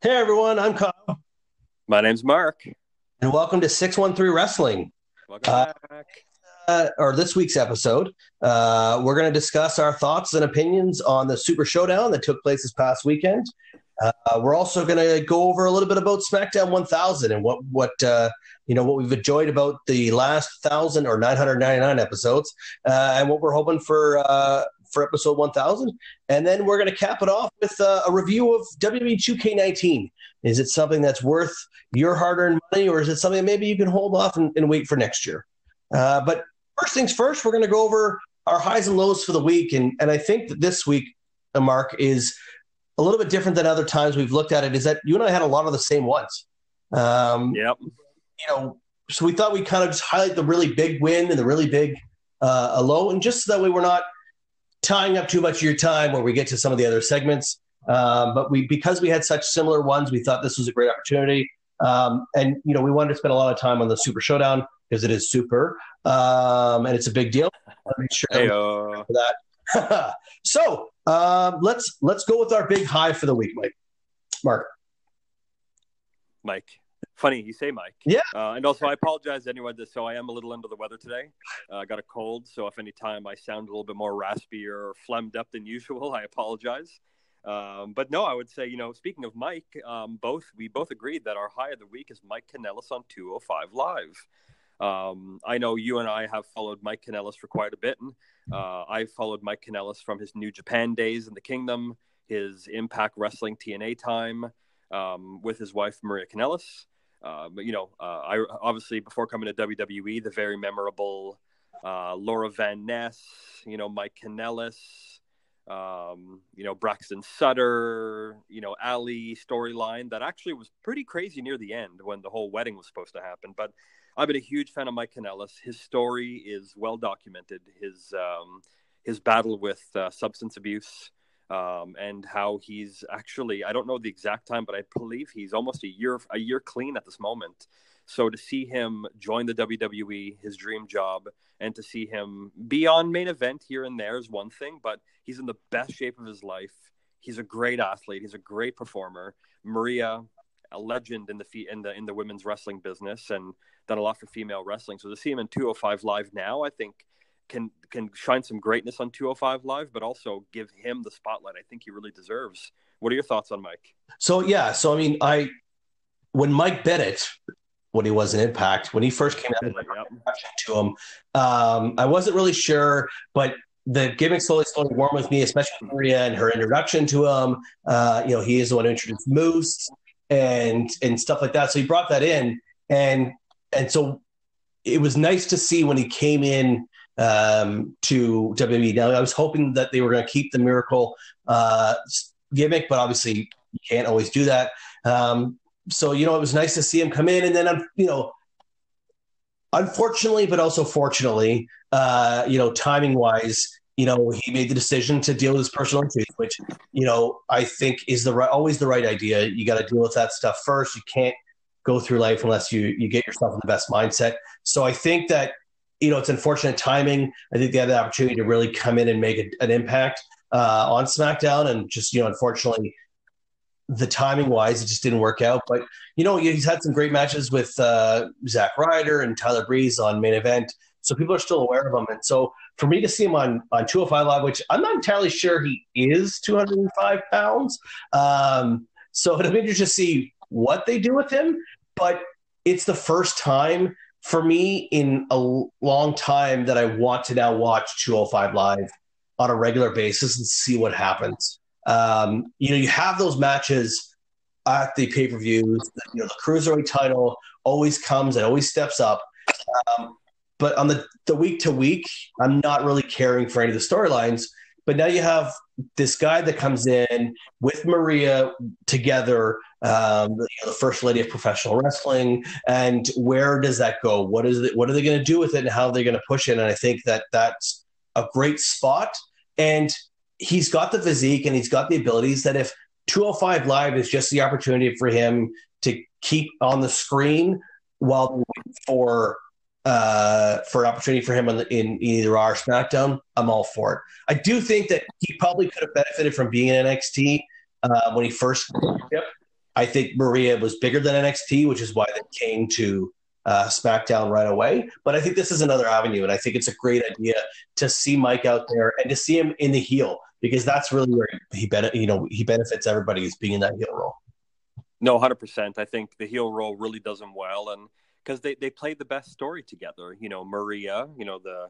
Hey everyone, I'm Kyle, My name's Mark. and welcome to 613 Wrestling. Welcome Uh, back. Uh, or this week's episode, uh, we're going to discuss our thoughts and opinions on the Super Showdown that took place this past weekend. Uh, we're also going to go over a little bit about SmackDown 1000 and what what uh, you know what we've enjoyed about the last thousand or 999 episodes, uh, and what we're hoping for uh, for episode 1000. And then we're going to cap it off with uh, a review of E WWE 2K19. Is it something that's worth your hard-earned money, or is it something maybe you can hold off and, and wait for next year? Uh, but first things first, we're going to go over our highs and lows for the week, and and I think that this week, uh, Mark, is a little bit different than other times we've looked at it. Is that you and I had a lot of the same ones. Um, Yep. You know, so we thought we'd kind of just highlight the really big win and the really big uh, low, and just so that way we're not tying up too much of your time when we get to some of the other segments. Um, but we because we had such similar ones, we thought this was a great opportunity. Um, and you know, we wanted to spend a lot of time on the Super Showdown because it is super um, and it's a big deal. Make sure that Hey, for that. so um, let's let's go with our big high for the week, Mike. Mark. Mike. Funny you say Mike. Yeah. Uh, and also, I apologize to anyone that so I am a little under the weather today. Uh, I got a cold, so if any time I sound a little bit more raspy or phlegmed up than usual, I apologize. Um, but no, I would say, you know, speaking of Mike, um, both we both agreed that our high of the week is Mike Kanellis on 205 Live. Um, I know you and I have followed Mike Kanellis for quite a bit. Uh, I followed Mike Kanellis from his New Japan days in the Kingdom, his Impact Wrestling TNA time um, with his wife Maria Kanellis. Uh, you know, uh, I obviously before coming to WWE, the very memorable uh, Laurel Van Ness, you know, Mike Kanellis, um, you know, Braxton Sutter, you know, Allie storyline that actually was pretty crazy near the end when the whole wedding was supposed to happen. But I've been a huge fan of Mike Kanellis. His story is well documented. His um, his battle with uh, substance abuse um, and how he's actually I don't know the exact time, but I believe he's almost a year a year clean at this moment. So to see him join the WWE, his dream job, and to see him be on main event here and there is one thing, but he's in the best shape of his life. He's a great athlete. He's a great performer. Maria, a legend in the fe- in the in the women's wrestling business, and done a lot for female wrestling. So to see him in 205 Live now, I think can can shine some greatness on 205 Live, but also give him the spotlight I think he really deserves. What are your thoughts on Mike? So yeah, so I mean, I when Mike Bennett, when he was in Impact, when he first came out Yep. to him, um, I wasn't really sure, but the gimmick slowly, slowly warmed with me, especially Maria and her introduction to him. Uh, you know, he is the one who introduced Moose and and stuff like that. So he brought that in, and and so it was nice to see when he came in um, to WWE. Now I was hoping that they were going to keep the Miracle uh, gimmick, but obviously you can't always do that. Um, so you know, it was nice to see him come in, and then um, you know, unfortunately, but also fortunately, uh, you know, timing wise, you know, he made the decision to deal with his personal issues, which you know I think is the right, always the right idea. You got to deal with that stuff first. You can't go through life unless you you get yourself in the best mindset. So I think that you know it's unfortunate timing. I think they had the opportunity to really come in and make a, an impact uh, on SmackDown, and just you know, unfortunately, the timing wise, it just didn't work out. But you know, he's had some great matches with uh, Zack Ryder and Tyler Breeze on main event, so people are still aware of him. And so for me to see him on on 205 Live, which I'm not entirely sure he is 205 pounds, um, so it'll be interesting to see what they do with him. But it's the first time for me in a long time that I want to now watch 205 Live on a regular basis and see what happens. Um, you know, you have those matches at the pay per views. You know, the cruiserweight title always comes and always steps up. Um, but on the the week to week, I'm not really caring for any of the storylines. But now you have this guy that comes in with Maria together, um, you know, the first lady of professional wrestling, and where does that go? What is it? What are they going to do with it, and how are they going to push it? And I think that that's a great spot. And he's got the physique and he's got the abilities that if 205 Live is just the opportunity for him to keep on the screen while for uh, for an opportunity for him the, in either our SmackDown, I'm all for it. I do think that he probably could have benefited from being in NXT uh, when he first. Yep. I think Maria was bigger than NXT, which is why they came to uh, SmackDown right away. But I think this is another avenue, and I think it's a great idea to see Mike out there and to see him in the heel because that's really where he benefit. You know, he benefits everybody is being in that heel role. No, hundred percent. I think the heel role really does him well, and because they they play the best story together. You know, Maria. You know the,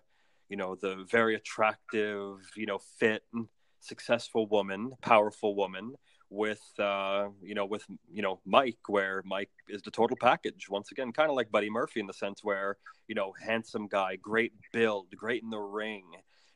you know the very attractive, you know, fit, successful woman, powerful woman with uh, you know with you know Mike, where Mike is the total package once again, kind of like Buddy Murphy in the sense where you know handsome guy, great build, great in the ring.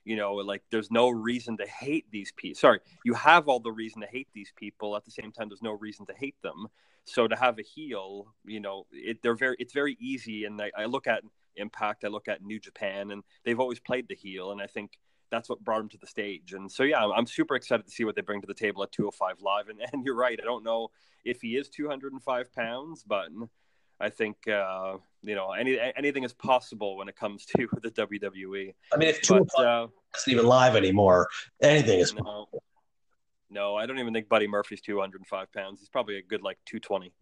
You know, like there's no reason to hate these people. Sorry, you have all the reason to hate these people. At the same time, there's no reason to hate them. So to have a heel, you know, it, they're very it's very easy. And I, I look at Impact, I look at New Japan, and they've always played the heel. And I think that's what brought him to the stage. And so, yeah, I'm super excited to see what they bring to the table at 205 Live. And, and you're right. I don't know if he is 205 pounds, but I think, uh, you know, any, anything is possible when it comes to the WWE. I mean, if 205 uh, isn't even live anymore, anything is no, no, I don't even think Buddy Murphy's 205 pounds. He's probably a good like 220.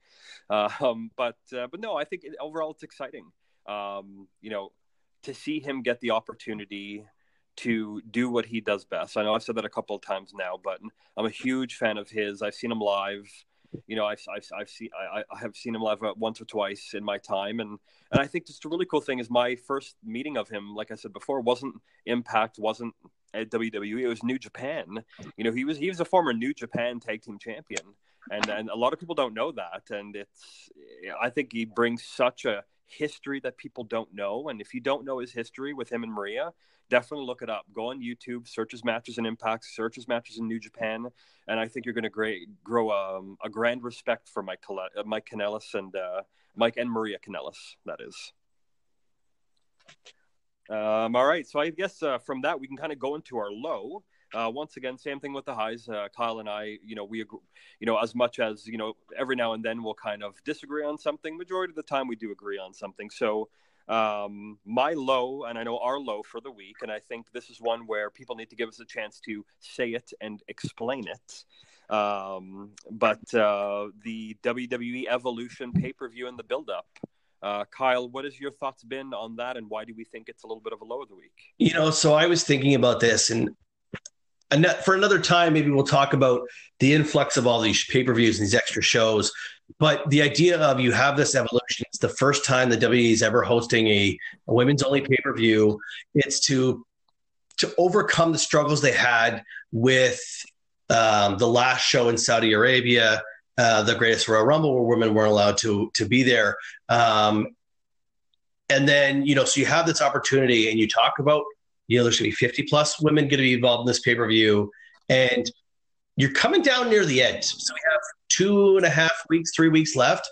Uh, um, but, uh, but no, I think overall it's exciting. Um, you know, to see him get the opportunity to do what he does best. I know I've said that a couple of times now, but I'm a huge fan of his. I've seen him live. You know, I've I've, I've seen I, I have seen him live once or twice in my time, and and I think just a really cool thing is my first meeting of him, like I said before, wasn't Impact, wasn't at WWE, it was New Japan. You know, he was he was a former New Japan Tag Team Champion, and and a lot of people don't know that, and it's I think he brings such a history that people don't know, and if you don't know his history with him and Maria, definitely look it up. Go on YouTube, search his matches and impacts, search his matches in New Japan, and I think you're going to grow um, a grand respect for Mike, uh, Mike Kanellis and uh, Mike and Maria Kanellis. That is. Um, all right, so I guess uh, from that we can kind of go into our low. Uh, once again, same thing with the highs. Uh, Kyle and I, you know, we, agree, you know, as much as you know, every now and then we'll kind of disagree on something. Majority of the time, we do agree on something. So um, my low, and I know our low for the week, and I think this is one where people need to give us a chance to say it and explain it. Um, but uh, the WWE Evolution pay per view and the build up. Uh, Kyle, what has your thoughts been on that, and why do we think it's a little bit of a low of the week? You know, so I was thinking about this, and for another time, maybe we'll talk about the influx of all these pay per views and these extra shows. But the idea of you have this evolution, it's the first time the WWE is ever hosting a, a women's only pay per view. It's to to overcome the struggles they had with um, the last show in Saudi Arabia, uh, the Greatest Royal Rumble, where women weren't allowed to to be there. Um, and then you know, so you have this opportunity, and you talk about you know there's going to be 50 plus women going to be involved in this pay per view, and you're coming down near the end. So we have two and a half weeks, three weeks left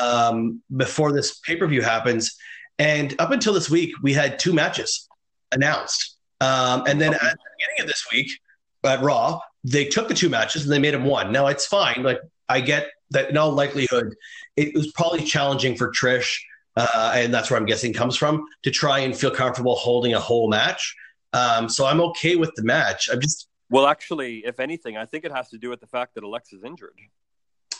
um, before this pay per view happens. And up until this week, we had two matches announced. Um, and then at the beginning of this week at Raw, they took the two matches and they made them one. Now it's fine. Like I get that in all likelihood, it was probably challenging for Trish, uh, and that's where I'm guessing comes from to try and feel comfortable holding a whole match. Um, so I'm okay with the match. I'm just well, actually, if anything, I think it has to do with the fact that Alexa's injured.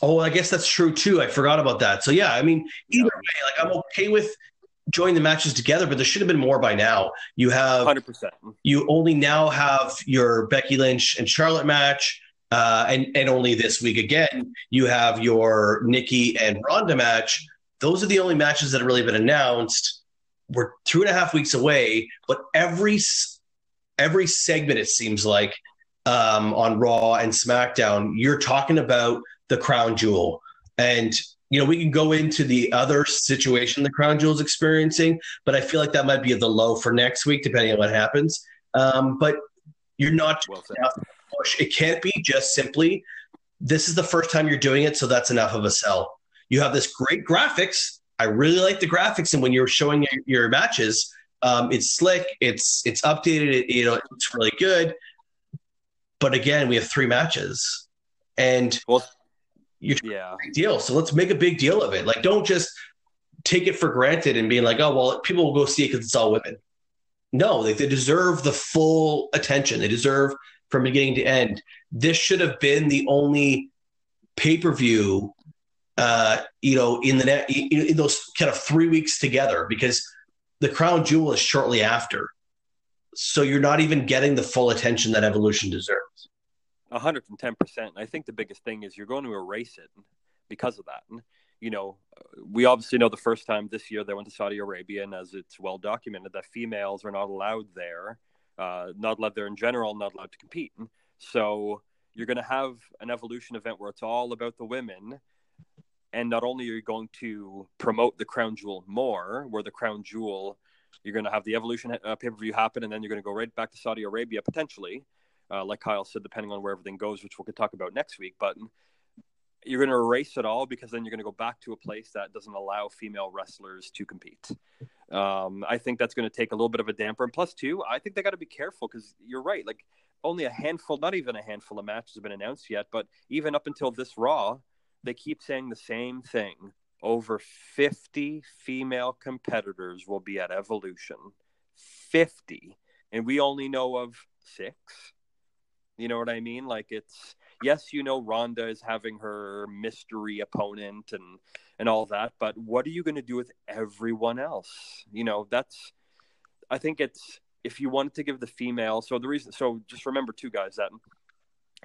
Oh, I guess that's true too. I forgot about that. So yeah, I mean, either way, like I'm okay with joining the matches together, but there should have been more by now. You have 100%. You only now have your Becky Lynch and Charlotte match. Uh, and and only this week again, you have your Nikki and Ronda match. Those are the only matches that have really been announced. We're two and a half weeks away, but every every segment it seems like um, on Raw and SmackDown, you're talking about the crown jewel. And, you know, we can go into the other situation the crown jewel is experiencing, but I feel like that might be the low for next week, depending on what happens. Um, but you're not well push. It can't be just simply this is the first time you're doing it, so that's enough of a sell. You have this great graphics. I really like the graphics, and when you're showing your, your matches, um, it's slick, it's it's updated, it, you know, it's really good. But again, we have three matches, and well, you're yeah, big deal. So let's make a big deal of it. Like, don't just take it for granted and being like, oh well, people will go see it because it's all women. No, they, they deserve the full attention. They deserve from beginning to end. This should have been the only pay per view, uh, you know, in the net, in those kind of three weeks together because the crown jewel is shortly after. So you're not even getting the full attention that Evolution deserves. 110%. I think the biggest thing is you're going to erase it because of that. And, you know, we obviously know the first time this year they went to Saudi Arabia, and as it's well documented, that females are not allowed there, uh, not allowed there in general, not allowed to compete. So you're going to have an evolution event where it's all about the women. And not only are you going to promote the crown jewel more, where the crown jewel, you're going to have the evolution uh, pay per view happen, and then you're going to go right back to Saudi Arabia potentially, uh, like Kyle said, depending on where everything goes, which we could talk about next week. But you're going to erase it all because then you're going to go back to a place that doesn't allow female wrestlers to compete. Um, I think that's going to take a little bit of a damper. And plus, two, I think they got to be careful because you're right. Like only a handful, not even a handful of matches have been announced yet, but even up until this Raw, they keep saying the same thing. Over 50 female competitors will be at Evolution. 50. And we only know of six. You know what I mean? Like it's yes, you know Ronda is having her mystery opponent and and all that, but what are you going to do with everyone else? You know, that's I think it's if you wanted to give the female, so the reason, so just remember, two guys, that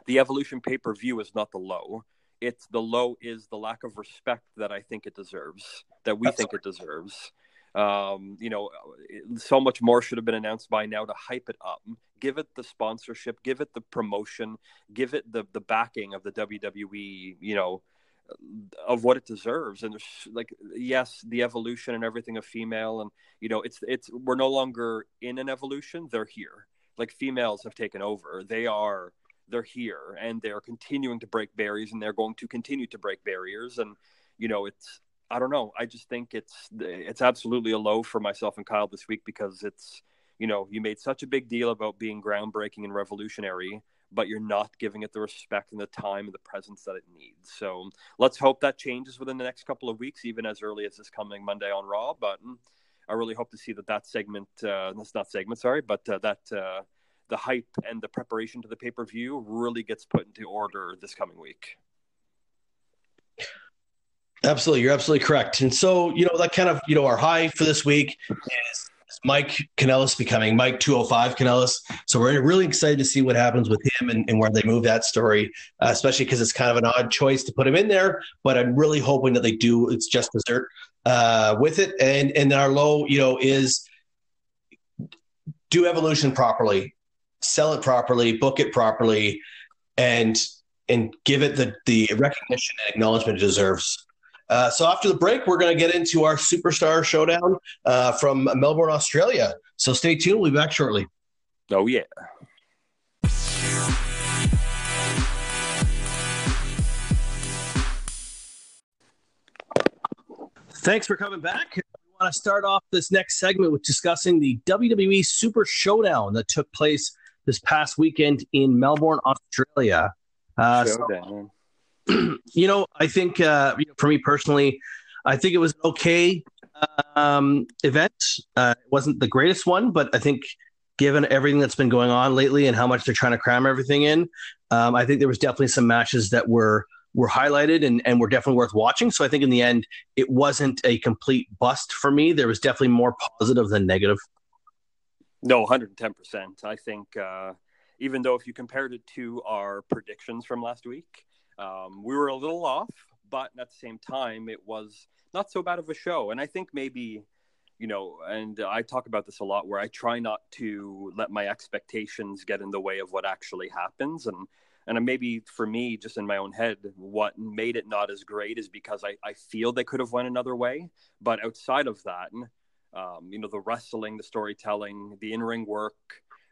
the evolution pay per view is not the low. It's the low is the lack of respect that I think it deserves, that we That's think right. it deserves. Um, you know, so much more should have been announced by now to hype it up. Give it the sponsorship, give it the promotion, give it the the backing of the WWE. You know, of what it deserves and there's like yes the evolution and everything of female and you know it's it's we're no longer in an evolution they're here like females have taken over they are they're here and they're continuing to break barriers and they're going to continue to break barriers and you know it's i don't know i just think it's it's absolutely a low for myself and kyle this week because it's you know you made such a big deal about being groundbreaking and revolutionary but you're not giving it the respect and the time and the presence that it needs. So let's hope that changes within the next couple of weeks, even as early as this coming Monday on Raw. But I really hope to see that that segment, uh, that's not segment, sorry, but uh, that uh, the hype and the preparation to the pay per view really gets put into order this coming week. Absolutely, you're absolutely correct. And so, you know, that kind of, you know, our high for this week is Mike Kanellis becoming Mike 205 Kanellis. So we're really excited to see what happens with him and, and where they move that story, uh, especially because it's kind of an odd choice to put him in there. But I'm really hoping that they do it's just dessert uh, with it. And and our low, you know, is do evolution properly, sell it properly, book it properly, and and give it the the recognition and acknowledgement it deserves. Uh, so after the break, we're going to get into our superstar showdown uh, from Melbourne, Australia. So stay tuned. We'll be back shortly. Oh, yeah. Thanks for coming back. We want to start off this next segment with discussing the WWE Super Showdown that took place this past weekend in Melbourne, Australia. Uh, showdown. So you know, I think uh, for me personally, I think it was okay um, event. Uh, it wasn't the greatest one, but I think given everything that's been going on lately and how much they're trying to cram everything in, um, I think there was definitely some matches that were were highlighted and, and were definitely worth watching. So I think in the end, it wasn't a complete bust for me. There was definitely more positive than negative. No, 110%. I think uh, even though if you compared it to our predictions from last week, um, we were a little off, but at the same time, it was not so bad of a show. And I think maybe, you know, and I talk about this a lot where I try not to let my expectations get in the way of what actually happens. And and maybe for me, just in my own head, what made it not as great is because I, I feel they could have went another way. But outside of that, um, you know, the wrestling, the storytelling, the in ring work,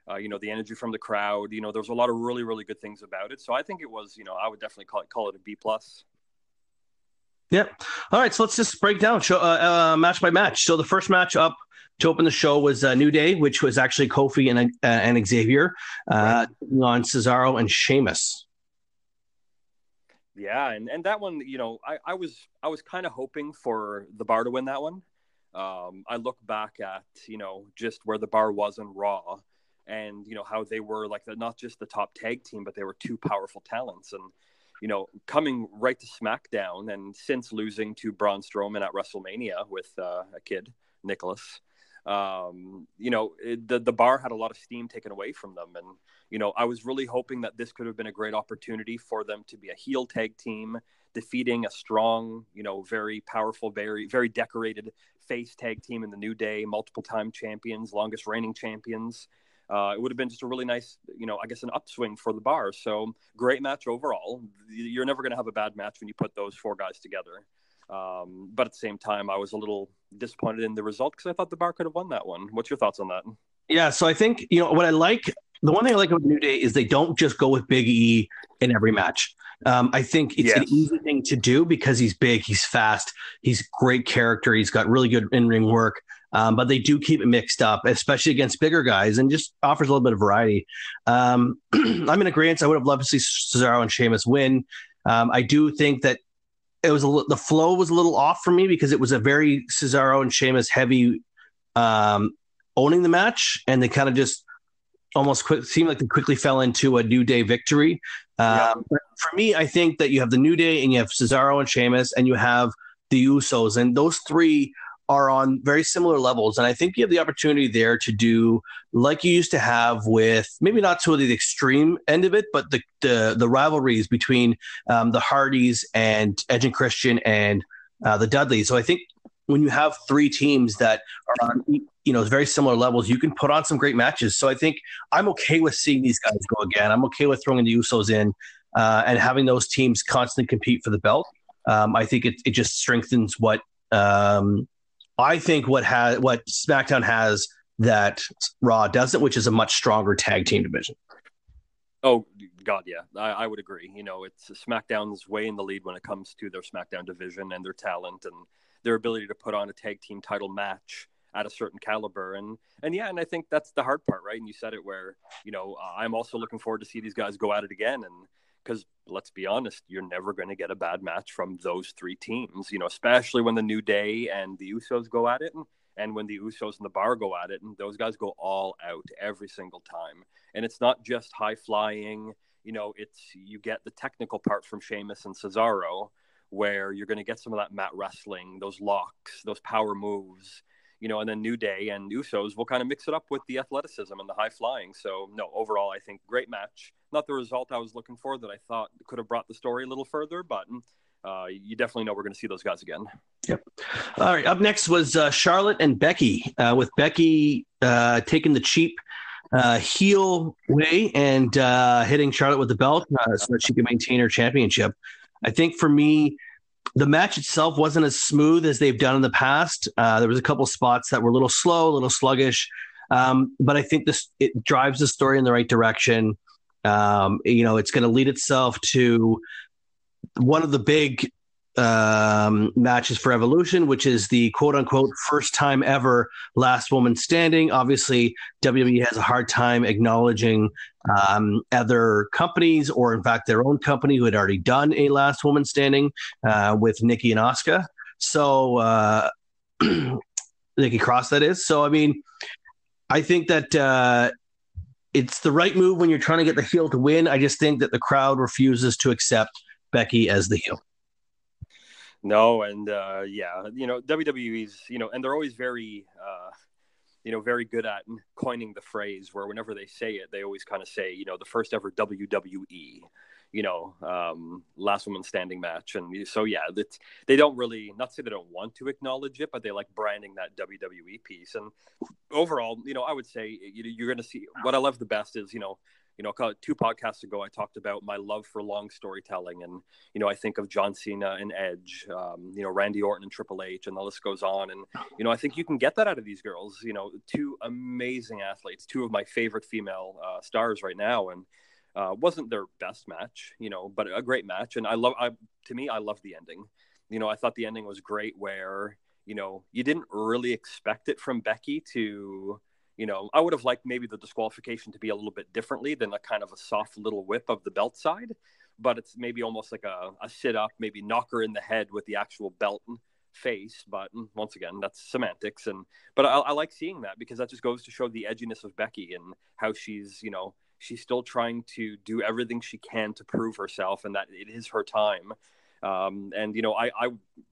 uh, you know, the energy from the crowd. You know, there was a lot of really, really good things about it. So I think it was, you know, I would definitely call it call it a B plus. Yeah. All right. So let's just break down show, uh, uh, match by match. So the first match up to open the show was uh, New Day, which was actually Kofi and uh, and Xavier uh, right. on Cesaro and Sheamus. Yeah, and, and that one, you know, I, I was I was kind of hoping for the bar to win that one. Um, I look back at you know just where the bar was in Raw, and you know how they were like the, not just the top tag team, but they were two powerful talents, and you know coming right to SmackDown, and since losing to Braun Strowman at WrestleMania with uh, a kid Nicholas, um, you know it, the the bar had a lot of steam taken away from them, and you know I was really hoping that this could have been a great opportunity for them to be a heel tag team defeating a strong, you know, very powerful, very very decorated face tag team in the New Day, multiple time champions, longest reigning champions. Uh, it would have been just a really nice, you know, I guess an upswing for the bar. So great match overall. You're never going to have a bad match when you put those four guys together. Um, but at the same time, I was a little disappointed in the result because I thought the bar could have won that one. What's your thoughts on that? Yeah, so I think you know what I like. The one thing I like about New Day is they don't just go with Big E in every match. Um, I think it's yes. an easy thing to do because he's big, he's fast, he's great character, he's got really good in ring work. Um, but they do keep it mixed up, especially against bigger guys, and just offers a little bit of variety. Um, I'm in agreement. I would have loved to see Cesaro and Sheamus win. Um, I do think that it was a, the flow was a little off for me because it was a very Cesaro and Sheamus heavy um, owning the match, and they kind of just almost quick, seemed like they quickly fell into a New Day victory. Um, yeah. For me, I think that you have the New Day and you have Cesaro and Sheamus and you have the Usos, and those three are on very similar levels. And I think you have the opportunity there to do like you used to have with maybe not to the extreme end of it, but the the, the rivalries between um, the Hardys and Edge and Christian and uh, the Dudleys. So I think when you have three teams that are on you know very similar levels, you can put on some great matches. So I think I'm okay with seeing these guys go again. I'm okay with throwing the Usos in uh, and having those teams constantly compete for the belt. Um, I think it, it just strengthens what um, I think what has what SmackDown has that Raw doesn't, which is a much stronger tag team division. Oh God, yeah, I, I, would agree. You know, it's SmackDown's way in the lead when it comes to their SmackDown division and their talent and their ability to put on a tag team title match at a certain caliber and and yeah and i think that's the hard part right and you said it where you know i'm also looking forward to see these guys go at it again and because let's be honest you're never going to get a bad match from those three teams you know especially when the new day and the usos go at it and, and when the usos and the bar go at it and those guys go all out every single time and it's not just high flying you know it's you get the technical part from Sheamus and Cesaro where you're going to get some of that mat wrestling, those locks, those power moves, you know, and then New Day and Usos will kind of mix it up with the athleticism and the high flying. So, no, overall, I think great match. Not the result I was looking for that I thought could have brought the story a little further, but uh, you definitely know we're going to see those guys again. Yep. All right. Up next was uh, Charlotte and Becky, uh, with Becky uh, taking the cheap uh, heel way and uh, hitting Charlotte with the belt so that she can maintain her championship. I think for me, the match itself wasn't as smooth as they've done in the past. There was a couple spots that were a little slow, a little sluggish, um, but I think this it drives the story in the right direction. Um, you know, it's going to lead itself to one of the big um, matches for Evolution, which is the quote unquote first time ever last woman standing. Obviously, WWE has a hard time acknowledging um, other companies or, in fact, their own company who had already done a last woman standing uh, with Nikki and Asuka. So, uh, Nikki Cross, that is. So, I mean, I think that. Uh, it's the right move when you're trying to get the heel to win. I just think that the crowd refuses to accept Becky as the heel. No, and uh, yeah, you know WWE's, you know, and they're always very, uh, you know, very good at coining the phrase where whenever they say it, they always kind of say, you know, the first ever WWE, you know, um, last woman standing match, and so yeah, they don't really not say they don't want to acknowledge it, but they like branding that WWE piece. And overall, you know, I would say you're going to see what I love the best is, you know you know, two podcasts ago, I talked about my love for long storytelling, and you know, I think of John Cena and Edge, um, you know, Randy Orton and Triple H, and the list goes on. And you know, I think you can get that out of these girls. You know, two amazing athletes, two of my favorite female uh, stars right now, and uh, wasn't their best match, you know, but a great match. And I love, I to me, I love the ending. You know, I thought the ending was great, where you know, you didn't really expect it from Becky to you know, I would have liked maybe the disqualification to be a little bit differently than a kind of a soft little whip of the belt side. but it's maybe almost like a, a sit up, maybe knock her in the head with the actual belt face. But once again, that's semantics. And but I, I like seeing that because that just goes to show the edginess of Becky and how she's you know she's still trying to do everything she can to prove herself and that it is her time. Um, and you know, I, I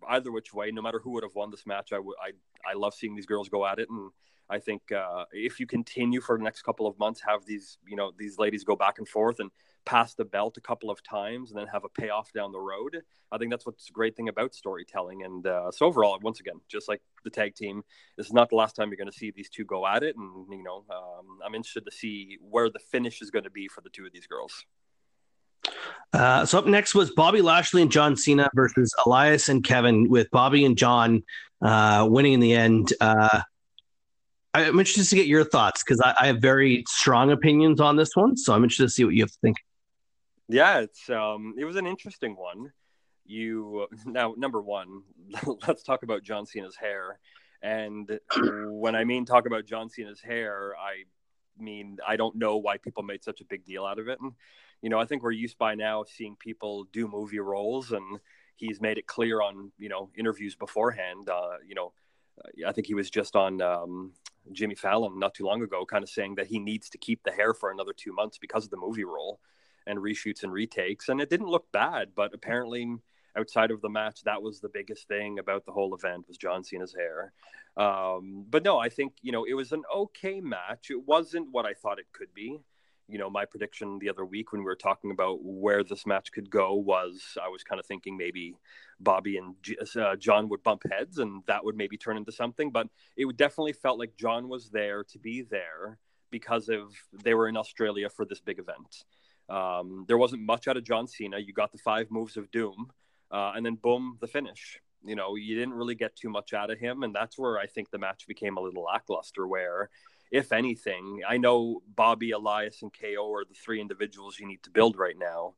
either which way, no matter who would have won this match, I would I I love seeing these girls go at it and I think uh, if you continue for the next couple of months, have these you know these ladies go back and forth and pass the belt a couple of times and then have a payoff down the road. I think that's what's a great thing about storytelling. And uh, so overall, once again, just like the tag team, this is not the last time you're going to see these two go at it. And you know, um, I'm interested to see where the finish is going to be for the two of these girls. Uh, so up next was Bobby Lashley and John Cena versus Elias and Kevin, with Bobby and John uh, winning in the end. I'm interested to get your thoughts because I, I, have very strong opinions on this one. So I'm interested to see what you have to think. Yeah, it's um, it was an interesting one. You now number one, let's talk about John Cena's hair. And when I mean talk about John Cena's hair, I mean I don't know why people made such a big deal out of it. And you know, I think we're used by now seeing people do movie roles, and he's made it clear on you know interviews beforehand. Uh, you know, I think he was just on um, Jimmy Fallon not too long ago, kind of saying that he needs to keep the hair for another two months because of the movie role and reshoots and retakes. And it didn't look bad, but apparently outside of the match, that was the biggest thing about the whole event was John Cena's hair. Um, but no, I think you know it was an okay match. It wasn't what I thought it could be you know, my prediction the other week when we were talking about where this match could go was I was kind of thinking maybe Bobby and uh, John would bump heads and that would maybe turn into something. But it definitely felt like John was there to be there because of they were in Australia for this big event. Um, there wasn't much out of John Cena. You got the five moves of doom, uh, and then boom, the finish. You know, you didn't really get too much out of him, and that's where I think the match became a little lackluster. Where if anything. I know Bobby, Elias, and KO are the three individuals you need to build right now.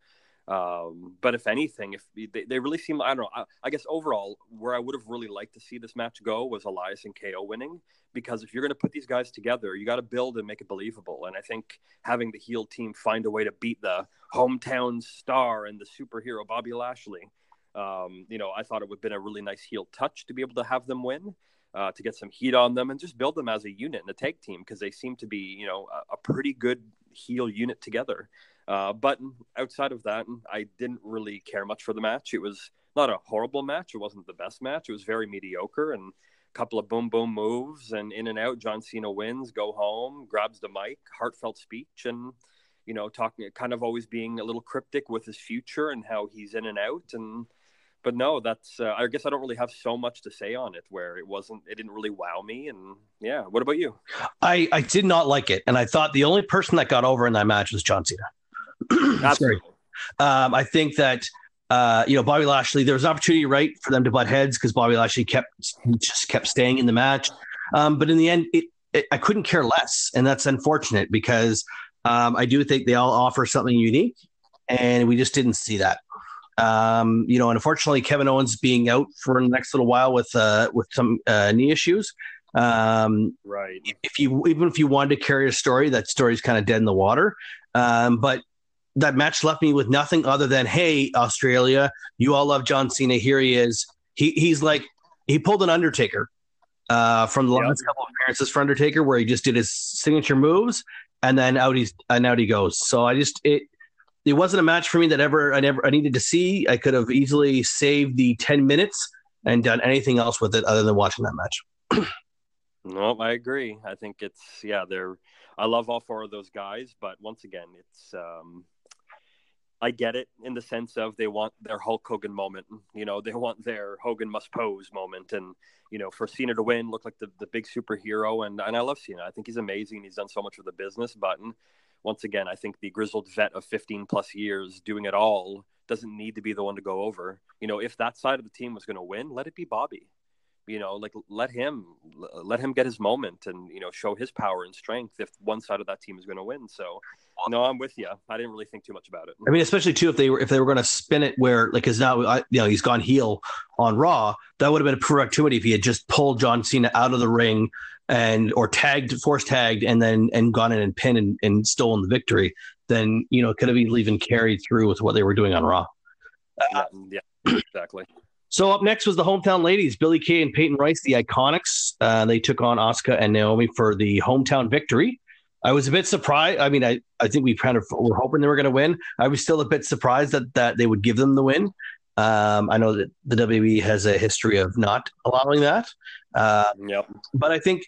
Um, but if anything, if they, they, really seem, I don't know, I, I, guess overall, where I would have really liked to see this match go was Elias and KO winning. Because if you're going to put these guys together, you got to build and make it believable. And I think having the heel team find a way to beat the hometown star and the superhero Bobby Lashley, um, you know, I thought it would have been a really nice heel touch to be able to have them win uh, to get some heat on them and just build them as a unit and a tag team because they seem to be, you know, a, a pretty good heel unit together. Uh, but outside of that, I didn't really care much for the match. It was not a horrible match. It wasn't the best match. It was very mediocre and a couple of boom boom moves and in and out. John Cena wins, go home, grabs the mic, heartfelt speech, and you know, talking kind of always being a little cryptic with his future and how he's in and out and but no, that's uh, I guess I don't really have so much to say on it where it wasn't it didn't really wow me and yeah. What about you? I I did not like it, and I thought the only person that got over in that match was John Cena. Absolutely. um, I think that uh, you know Bobby Lashley. There was an opportunity, right, for them to butt heads because Bobby Lashley kept just kept staying in the match. Um, but in the end, it, it, I couldn't care less, and that's unfortunate because um, I do think they all offer something unique, and we just didn't see that. Um, you know, and unfortunately, Kevin Owens being out for the next little while with uh, with some uh, knee issues. Um, right. If you even if you wanted to carry a story, that story's kind of dead in the water. Um, but that match left me with nothing other than, hey, Australia, you all love John Cena. Here he is. He he's like he pulled an Undertaker uh, from the yep. last couple of appearances for Undertaker, where he just did his signature moves and then out he's and out he goes. So I just it it wasn't a match for me that ever I never I needed to see. I could have easily saved the ten minutes and done anything else with it other than watching that match. no, I agree. I think it's yeah, they're I love all four of those guys, but once again, it's um I get it in the sense of they want their Hulk Hogan moment. You know, they want their Hogan must pose moment. And, you know, for Cena to win, look like the, the big superhero. And, and I love Cena. I think he's amazing. He's done so much for the business. Button once again, I think the grizzled vet of 15 plus years doing it all doesn't need to be the one to go over. You know, if that side of the team was going to win, let it be Bobby. You know, like let him let him get his moment and you know show his power and strength if one side of that team is going to win. So no, I'm with you. I didn't really think too much about it. I mean, especially too if they were if they were going to spin it where like because now I, you know he's gone heel on Raw. That would have been a productivity if he had just pulled John Cena out of the ring and or tagged, force tagged, and then and gone in and pinned and, and stolen the victory. Then you know could have even carried through with what they were doing on Raw. Uh, yeah, exactly. So up next was the hometown ladies, Billy Kay and Peyton Royce, the Iconics. Uh, they took on Asuka and Naomi for the hometown victory. I was a bit surprised. I mean, I, I think we kind of were hoping they were going to win. I was still a bit surprised that that they would give them the win. Um, I know that the WWE has a history of not allowing that. Uh, yep. But I think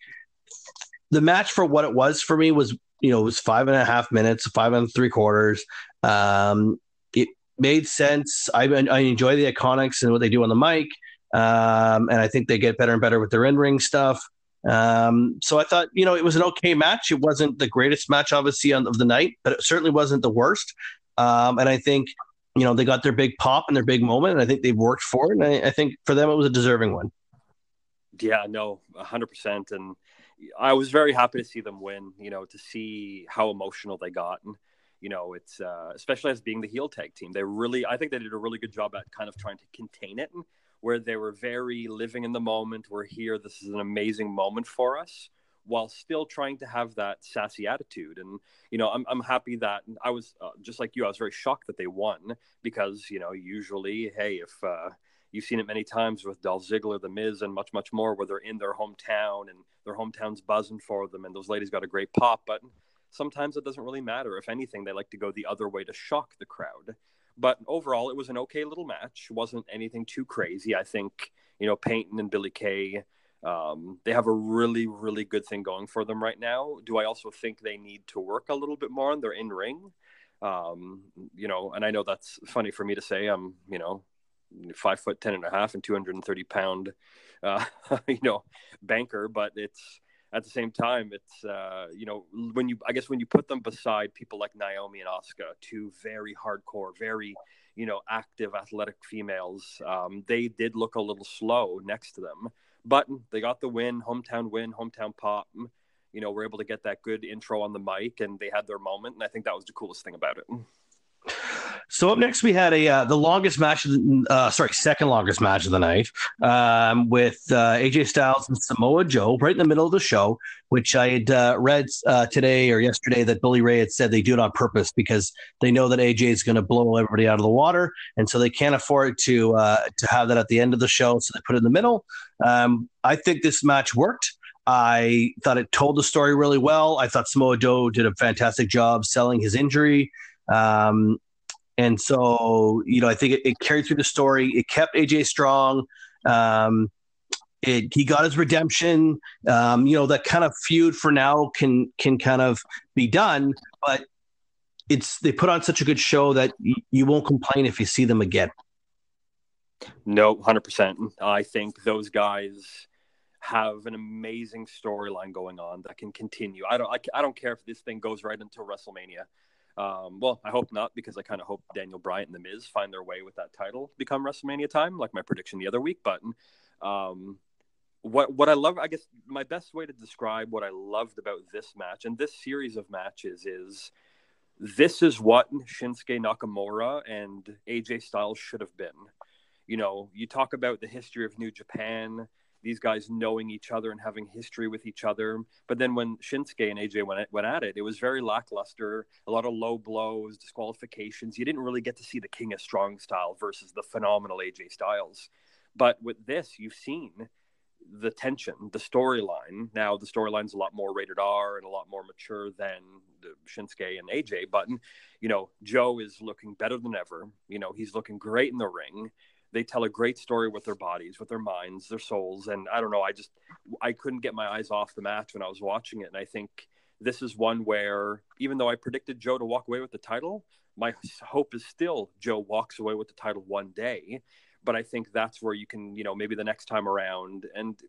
the match for what it was for me was, you know, it was five and a half minutes, five and three quarters. Um, it made sense. I, I enjoy the Iconics and what they do on the mic. Um, and I think they get better and better with their in ring stuff. Um, so I thought, you know, it was an okay match. It wasn't the greatest match, obviously, on, of the night, but it certainly wasn't the worst. Um, and I think, you know, they got their big pop and their big moment, and I think they've worked for it. And I, I think for them, it was a deserving one. Yeah, no, hundred percent. And I was very happy to see them win. You know, to see how emotional they got, and you know, it's uh, especially as being the heel tag team. They really, I think they did a really good job at kind of trying to contain it. And where they were very living in the moment. We're here. This is an amazing moment for us while still trying to have that sassy attitude. And, you know, I'm, I'm happy that I was uh, just like you, I was very shocked that they won because, you know, usually, hey, if, uh, You've seen it many times with Dolph Ziggler, The Miz, and much, much more, where they're in their hometown and their hometown's buzzing for them, and those ladies got a great pop. But sometimes it doesn't really matter. If anything, they like to go the other way to shock the crowd. But overall, it was an okay little match. Wasn't anything too crazy. I think you know Peyton and Billy Kay. Um, they have a really, really good thing going for them right now. Do I also think they need to work a little bit more on their in ring? Um, you know, and I know that's funny for me to say. I'm, you know, five foot ten and a half and 230 pound, uh, you know, banker, but it's at the same time, it's uh, you know when you I guess when you put them beside people like Naomi and Asuka, two very hardcore, very you know active athletic females, um, they did look a little slow next to them, but they got the win, hometown win, hometown pop. You know, we're able to get that good intro on the mic, and they had their moment, and I think that was the coolest thing about it. So up next, we had a uh, the longest match, uh, sorry, second longest match of the night, um, with uh, AJ Styles and Samoa Joe right in the middle of the show. Which I had uh, read uh, today or yesterday that Bully Ray had said they do it on purpose because they know that AJ is going to blow everybody out of the water, and so they can't afford to uh, to have that at the end of the show, so they put it in the middle. Um, I think this match worked. I thought it told the story really well. I thought Samoa Joe did a fantastic job selling his injury. Um, and so, you know, I think it, it, carried through the story. It kept AJ strong. Um, it, he got his redemption. Um, you know, that kind of feud for now can can kind of be done, but it's they put on such a good show that y- you won't complain if you see them again. No, hundred percent. I think those guys have an amazing storyline going on that can continue. I don't I, I don't care if this thing goes right until WrestleMania. Um, well, I hope not because I kind of hope Daniel Bryan and The Miz find their way with that title become WrestleMania time, like my prediction the other week. But um, what what I love, I guess, my best way to describe what I loved about this match and this series of matches is this is what Shinsuke Nakamura and AJ Styles should have been. You know, you talk about the history of New Japan these guys knowing each other and having history with each other. But then when Shinsuke and AJ went, went at it, it was very lackluster, a lot of low blows, disqualifications. You didn't really get to see the King of Strong style versus the phenomenal AJ Styles. But with this, you've seen the tension, the storyline. Now the storyline's a lot more rated R and a lot more mature than the Shinsuke and AJ. But you know, Joe is looking better than ever. You know, he's looking great in the ring they tell a great story with their bodies, with their minds, their souls. And I don't know, I just I couldn't get my eyes off the match when I was watching it. And I think this is one where even though I predicted Joe to walk away with the title, my hope is still Joe walks away with the title one day. But I think that's where you can, you know, maybe the next time around. And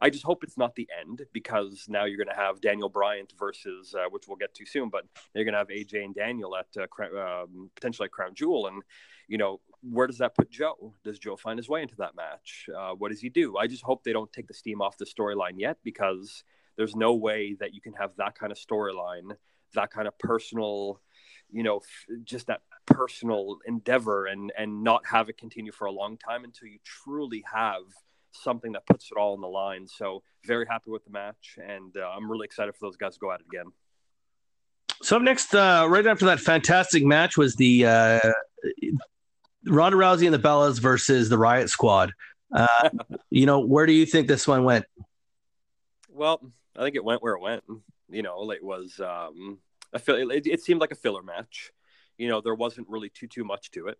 I just hope it's not the end because now you're going to have Daniel Bryan versus, uh, which we'll get to soon, but you're going to have AJ and Daniel at uh, um, potentially at Crown Jewel. And, you know, where does that put Joe? Does Joe find his way into that match? Uh, what does he do? I just hope they don't take the steam off the storyline yet because there's no way that you can have that kind of storyline that kind of personal, you know, f- just that personal endeavor and and not have it continue for a long time until you truly have something that puts it all on the line. So very happy with the match, and uh, I'm really excited for those guys to go at it again. So up next, uh, right after that fantastic match, was the uh, Ronda Rousey and the Bellas versus the Riot Squad. Uh, you know, where do you think this one went? Well, I think it went where it went. You know, it was um, a fill- it, it seemed like a filler match. You know, there wasn't really too too much to it.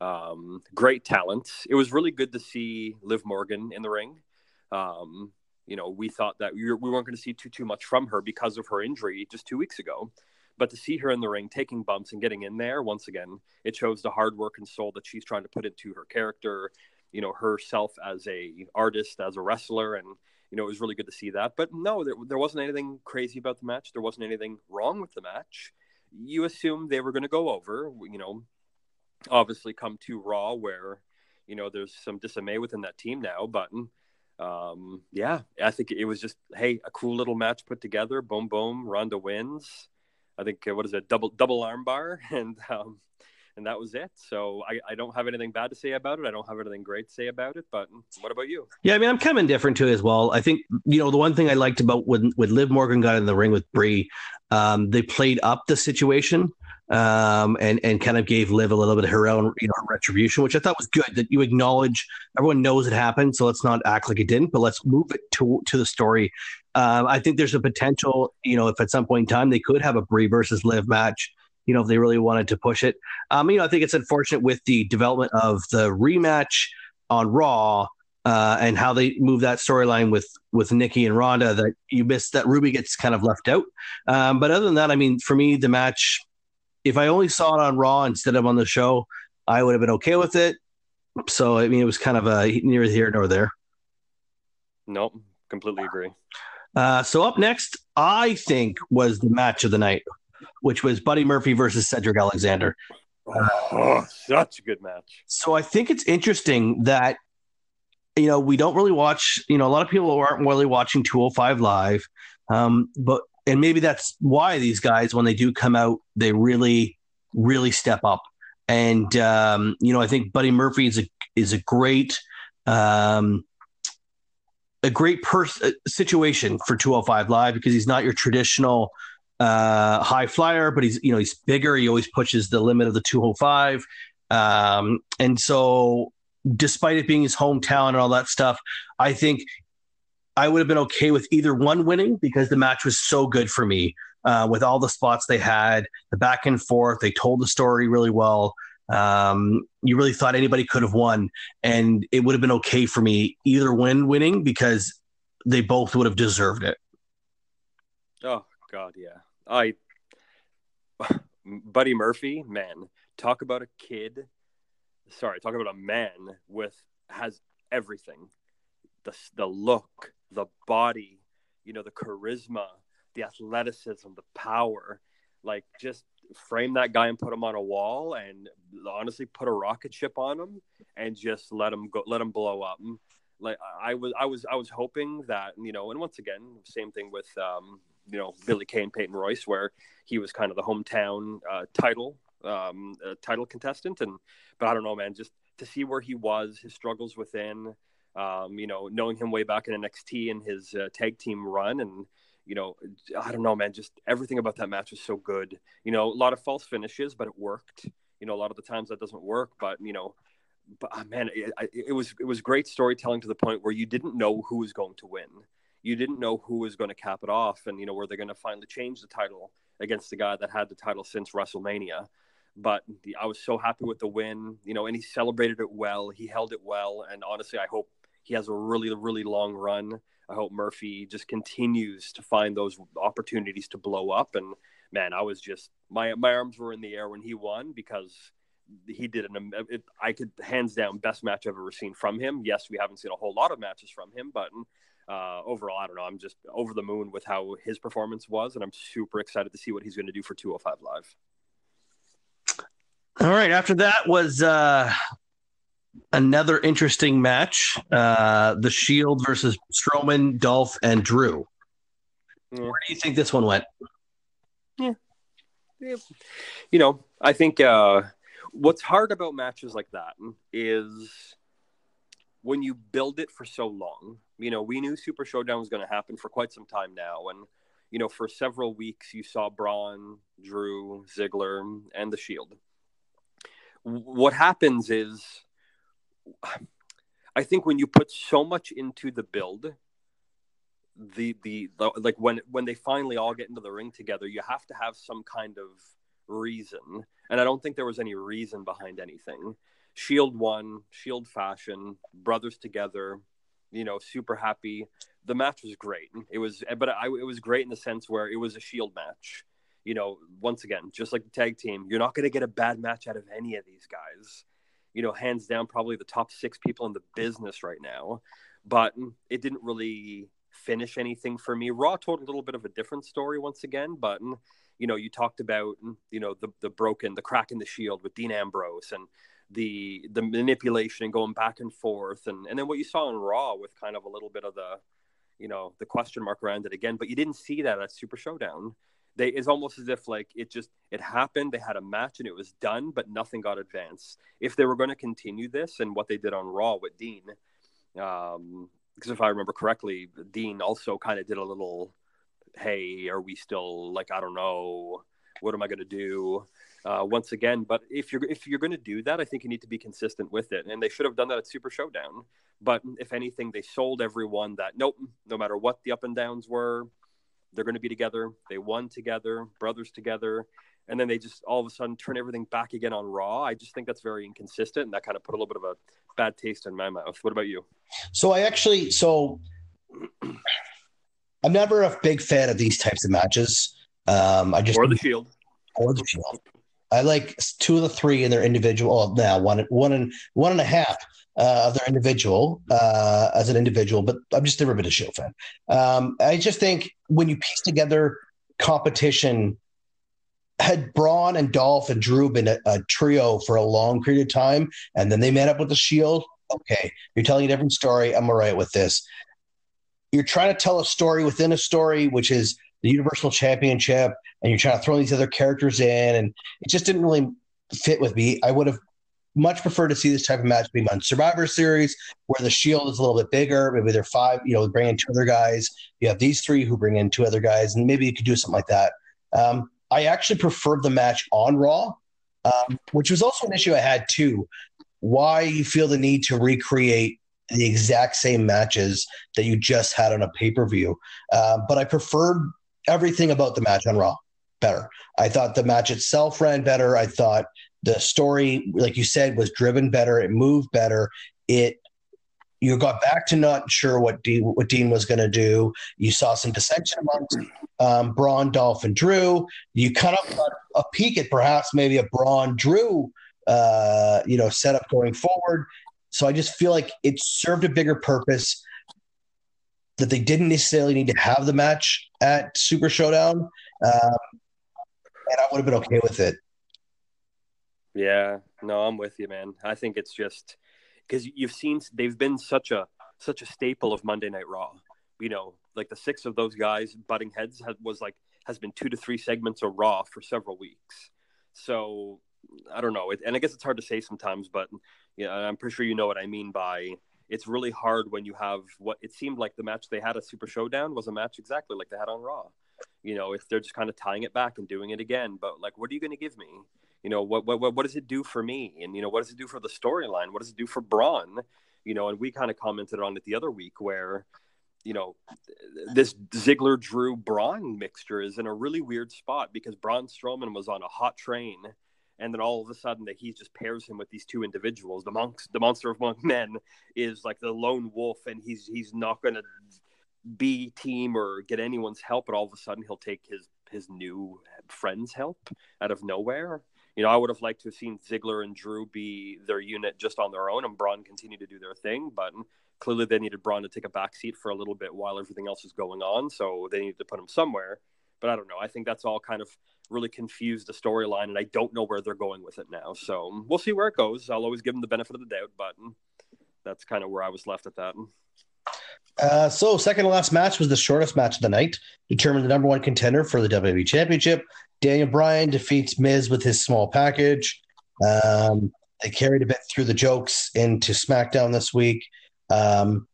Um, great talent. It was really good to see Liv Morgan in the ring. Um, you know, we thought that we, we weren't going to see too too much from her because of her injury just two weeks ago. But to see her in the ring taking bumps and getting in there once again, it shows the hard work and soul that she's trying to put into her character. You know, herself as a artist, as a wrestler, and you know, it was really good to see that. But no, there, there wasn't anything crazy about the match. There wasn't anything wrong with the match. You assumed they were going to go over. You know, obviously come to Raw where you know there's some dismay within that team now, but um, yeah, I think it was just hey, a cool little match put together. Boom, boom, Ronda wins. I think uh, what is it, double double armbar, and um, and that was it. So I, I don't have anything bad to say about it. I don't have anything great to say about it. But what about you? Yeah, I mean, I'm kind of indifferent to it as well. I think you know the one thing I liked about when when Liv Morgan got in the ring with Brie, um, they played up the situation um, and and kind of gave Liv a little bit of her own you know retribution, which I thought was good. That you acknowledge everyone knows it happened, so let's not act like it didn't, but let's move it to to the story. Um, I think there's a potential, you know, if at some point in time they could have a Brie versus Liv match, you know, if they really wanted to push it. Um, you know, I think it's unfortunate with the development of the rematch on Raw. Uh, and how they move that storyline with with Nikki and Ronda that you missed that Ruby gets kind of left out. Um, but other than that, I mean, for me, the match if I only saw it on Raw instead of on the show, I would have been okay with it. So I mean, it was kind of a near here nor there. Nope, completely agree. Uh, so up next, I think was the match of the night, which was Buddy Murphy versus Cedric Alexander. Oh, such a good match. So I think it's interesting that you know we don't really watch. You know, a lot of people aren't really watching 205 live, um, but and maybe that's why these guys, when they do come out, they really, really step up. And um, you know, I think Buddy Murphy is a is a great um, a great pers- uh, situation for 205 live because he's not your traditional uh, high flyer, but he's you know he's bigger. He always pushes the limit of the 205, um, and so despite it being his hometown and all that stuff, I think I would have been okay with either one winning because the match was so good for me uh, with all the spots they had, the back and forth. They told the story really well. Um, you really thought anybody could have won, and it would have been okay for me either win winning because they both would have deserved it. Oh God, yeah. I, Buddy Murphy, man, talk about a kid. Sorry, talk about a man with has everything the the look, the body, you know, the charisma, the athleticism, the power. Like just frame that guy and put him on a wall and honestly put a rocket ship on him and just let him go let him blow up. Like I was I was I was hoping that, you know, and once again, same thing with um, you know, Billie Kay and Peyton Royce where he was kind of the hometown uh, title um, uh, title contestant and but I don't know, man, just to see where he was, his struggles within um, you know, knowing him way back in NXT and his uh, tag team run, and you know, I don't know, man, just everything about that match was so good. You know, a lot of false finishes, but it worked. You know, a lot of the times that doesn't work, but you know, but uh, man, it, it was it was great storytelling to the point where you didn't know who was going to win. You didn't know who was going to cap it off, and you know, were they going to finally change the title against the guy that had the title since WrestleMania? but the, I was so happy with the win, you know, and he celebrated it well. He held it well, and honestly, I hope he has a really, really long run. I hope Murphy just continues to find those opportunities to blow up. And man, I was just my my arms were in the air when he won because he did an it, I could hands down best match I've ever seen from him. Yes, we haven't seen a whole lot of matches from him, but uh, overall, I don't know. I'm just over the moon with how his performance was, and I'm super excited to see what he's going to do for 205 Live. All right. After that was uh, another interesting match uh, the Shield versus Strowman, Dolph, and Drew. Yeah. Where do you think this one went? Yeah, you know, I think uh, what's hard about matches like that is when you build it for so long. You know, we knew Super Showdown was going to happen for quite some time now, and you know, for several weeks you saw Braun, Drew, Ziggler, and the Shield. What happens is, I think when you put so much into the build, the, the the like when when they finally all get into the ring together, you have to have some kind of reason, and I don't think there was any reason behind anything. Shield won, Shield fashion, brothers together, you know, super happy. The match was great. It was, but I, it was great in the sense where it was a Shield match. You know, once again, just like the tag team, you're not going to get a bad match out of any of these guys. You know, hands down, probably the top six people in the business right now. But it didn't really finish anything for me. Raw told a little bit of a different story once again, but you know, you talked about you know the the broken, the crack in the shield with Dean Ambrose and the the manipulation and going back and forth and and then what you saw in raw with kind of a little bit of the you know the question mark around it again but you didn't see that at super showdown they it's almost as if like it just it happened they had a match and it was done but nothing got advanced if they were going to continue this and what they did on raw with dean um because if i remember correctly dean also kind of did a little hey are we still like i don't know what am i going to do uh, once again. But if you're if you're going to do that, I think you need to be consistent with it, and they should have done that at Super Showdown. But if anything, they sold everyone that nope, no matter what the up and downs were, they're going to be together. They won together, brothers together, and then they just all of a sudden turn everything back again on Raw. I just think that's very inconsistent, and that kind of put a little bit of a bad taste in my mouth. What about you? So I actually so. I'm never a big fan of these types of matches. Um, I just or the Shield or the Shield. I like two of the three in their individual. Oh, now one, one and one and a half uh, of their individual uh, as an individual, but I'm just never been a Shield fan. Um, I just think when you piece together competition, had Braun and Dolph and Drew been a, a trio for a long period of time, and then they met up with the Shield. Okay, you're telling a different story. I'm all right with this. You're trying to tell a story within a story, which is the Universal Championship, and you're trying to throw these other characters in, and it just didn't really fit with me. I would have much prefer to see this type of match be on Survivor Series, where the Shield is a little bit bigger. Maybe they're five, you know, bring in two other guys. You have these three who bring in two other guys, and maybe you could do something like that. Um, I actually preferred the match on Raw, um, which was also an issue I had too. Why you feel the need to recreate the exact same matches that you just had on a pay per view? Uh, but I preferred everything about the match on Raw better. I thought the match itself ran better. I thought the story, like you said, was driven better. It moved better. It you got back to not sure what Dean, what Dean was going to do. You saw some dissension amongst um, Braun, Dolph, and Drew. You kind of got a peek at perhaps maybe a Braun Drew, uh, you know, setup going forward. So I just feel like it served a bigger purpose that they didn't necessarily need to have the match at Super Showdown, um, and I would have been okay with it. Yeah, no, I'm with you, man. I think it's just because you've seen they've been such a such a staple of Monday Night Raw. You know, like the six of those guys butting heads was like has been two to three segments of Raw for several weeks. So I don't know, it, and I guess it's hard to say sometimes, but yeah, I'm pretty sure you know what I mean by it's really hard when you have what it seemed like the match they had at Super Showdown was a match exactly like they had on Raw. You know, if they're just kind of tying it back and doing it again, but like, what are you going to give me? You know, what, what what does it do for me? And you know, what does it do for the storyline? What does it do for Braun? You know, and we kind of commented on it the other week where you know, this Ziggler Drew Braun mixture is in a really weird spot because Braun Strowman was on a hot train and then all of a sudden that he just pairs him with these two individuals. The monks, the monster of monk men, is like the lone wolf, and he's he's not going to be team or get anyone's help, but all of a sudden he'll take his his new friend's help out of nowhere. You know, I would have liked to have seen Ziggler and Drew be their unit just on their own, and Braun continue to do their thing. But clearly, they needed Braun to take a back seat for a little bit while everything else is going on, so they needed to put him somewhere. But I don't know. I think that's all kind of really confused the storyline, and I don't know where they're going with it now. So we'll see where it goes. I'll always give them the benefit of the doubt, but that's kind of where I was left at that. Uh, so second to last match was the shortest match of the night, determined the number one contender for the WWE Championship. Daniel Bryan defeats Miz with his small package. Um, they carried a bit through the jokes into SmackDown this week. Um,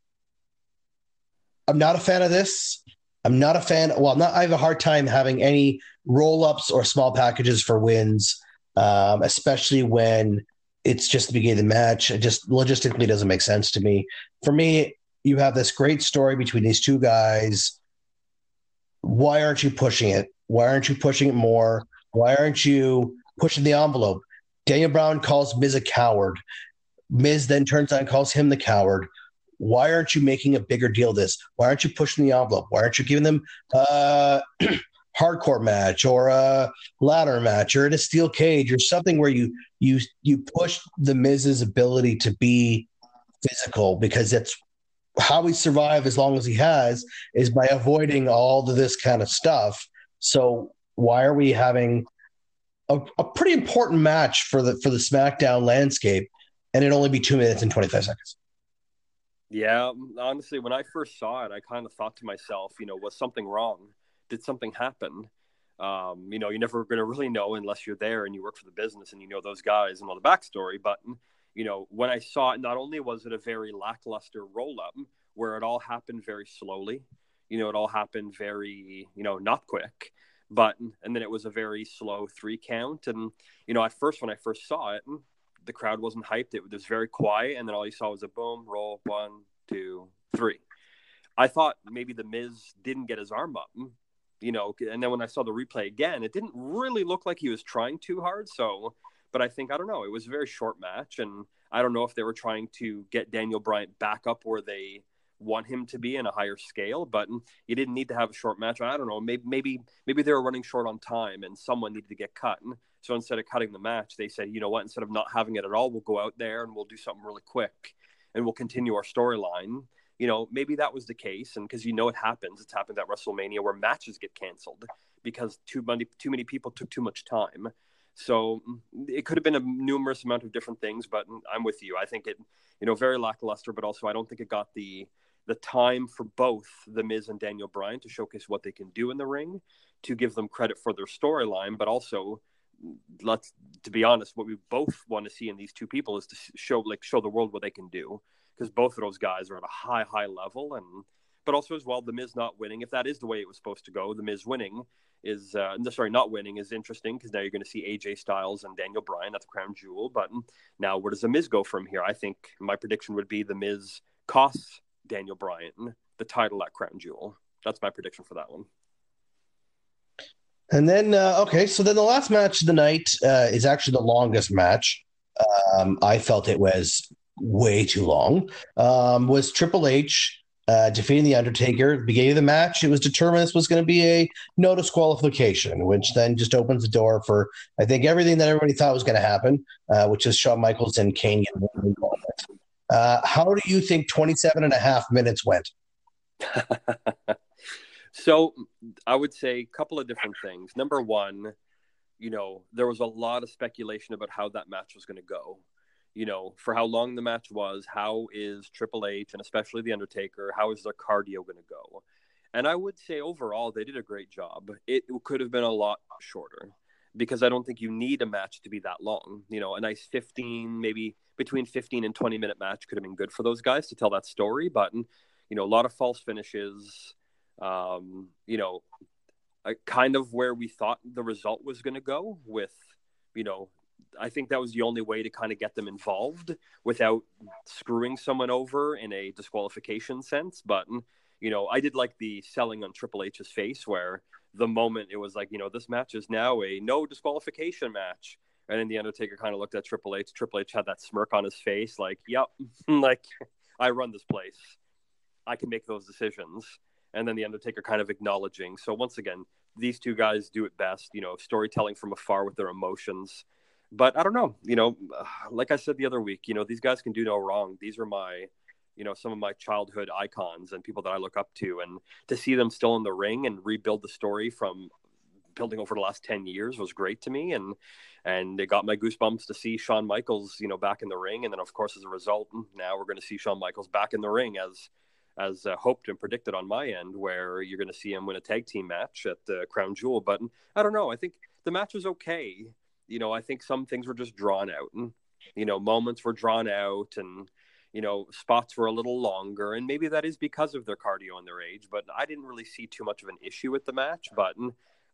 I'm not a fan of this. I'm not a fan. Well, not, I have a hard time having any roll ups or small packages for wins, um, especially when it's just the beginning of the match. It just logistically doesn't make sense to me. For me, you have this great story between these two guys. Why aren't you pushing it? Why aren't you pushing it more? Why aren't you pushing the envelope? Daniel Bryan calls Miz a coward. Miz then turns on and calls him the coward. Why aren't you making a bigger deal of this? Why aren't you pushing the envelope? Why aren't you giving them a hardcore match or a ladder match or in a steel cage or something where you you you push the Miz's ability to be physical because that's how he survived as long as he has is by avoiding all of this kind of stuff. So why are we having a, a pretty important match for the for the SmackDown landscape and it only be two minutes and twenty five seconds? Yeah, honestly, when I first saw it, I kind of thought to myself, you know, was something wrong? Did something happen? Um, you know, you're never going to really know unless you're there and you work for the business and you know those guys and all the backstory. But, you know, when I saw it, not only was it a very lackluster roll up where it all happened very slowly, you know, it all happened very, you know, not quick, but, and then it was a very slow three count. And, you know, at first, when I first saw it, mm, the crowd wasn't hyped. It was very quiet, and then all you saw was a boom, roll, one, two, three. I thought maybe the Miz didn't get his arm up, mm, you know, and then when I saw the replay again, it didn't really look like he was trying too hard. So, but I think I don't know. It was a very short match, and I don't know if they were trying to get Daniel Bryan back up where they want him to be in a higher scale. But you didn't need to have a short match. I don't know. Maybe maybe maybe they were running short on time, and someone needed to get cut. And So instead of cutting the match, they said, you know what, instead of not having it at all, we'll go out there and we'll do something really quick and we'll continue our storyline. You know, maybe that was the case. And because you know it happens, it's happened at WrestleMania where matches get canceled because too many, too many people took too much time. So it could have been a numerous amount of different things, but I'm with you. I think it, you know, very lackluster, but also I don't think it got the the time for both the Miz and Daniel Bryan to showcase what they can do in the ring, to give them credit for their storyline, but also let's to be honest, what we both want to see in these two people is to show like show the world what they can do because both of those guys are at a high high level and but also as well the Miz not winning if that is the way it was supposed to go the Miz winning is uh, sorry not winning is interesting because now you're going to see AJ Styles and Daniel Bryan at the crown jewel but now where does the Miz go from here? I think my prediction would be the Miz costs Daniel Bryan the title at crown jewel that's my prediction for that one. And then, uh, okay, so then the last match of the night uh, is actually the longest match. Um, I felt it was way too long. Um, was Triple H uh, defeating the Undertaker? At the beginning of the match, it was determined this was going to be a no disqualification, which then just opens the door for I think everything that everybody thought was going to happen, uh, which is Shawn Michaels and Kane getting. Uh, how do you think 27 and a half minutes went? So I would say a couple of different things. Number one, you know, there was a lot of speculation about how that match was going to go. You know, for how long the match was, how is Triple H and especially The Undertaker, how is their cardio going to go? And I would say overall, they did a great job. It could have been a lot shorter because I don't think you need a match to be that long. You know, a nice 15, maybe between 15 and 20 minute match could have been good for those guys to tell that story. But, you know, a lot of false finishes, um, you know, kind of where we thought the result was going to go with, you know, I think that was the only way to kind of get them involved without screwing someone over in a disqualification sense. But, you know, I did like the selling on Triple H's face where the moment it was like, you know, this match is now a no disqualification match. And then the Undertaker kind of looked at Triple H. Triple H had that smirk on his face, like, yep, like I run this place. I can make those decisions and then the Undertaker kind of acknowledging. So once again, these two guys do it best, you know, storytelling from afar with their emotions. But I don't know, you know, like I said the other week, you know, these guys can do no wrong. These are my, you know, some of my childhood icons and people that I look up to, and to see them still in the ring and rebuild the story from building over the last 10 years was great to me and and it got my goosebumps to see Shawn Michaels you know back in the ring and then of course as a result now we're going to see Shawn Michaels back in the ring as as uh, hoped and predicted on my end, where you're going to see him win a tag team match at the Crown Jewel. But I don't know. I think the match was okay. You know, I think some things were just drawn out, and you know, moments were drawn out, and you know, spots were a little longer, and maybe that is because of their cardio and their age. But I didn't really see too much of an issue with the match. But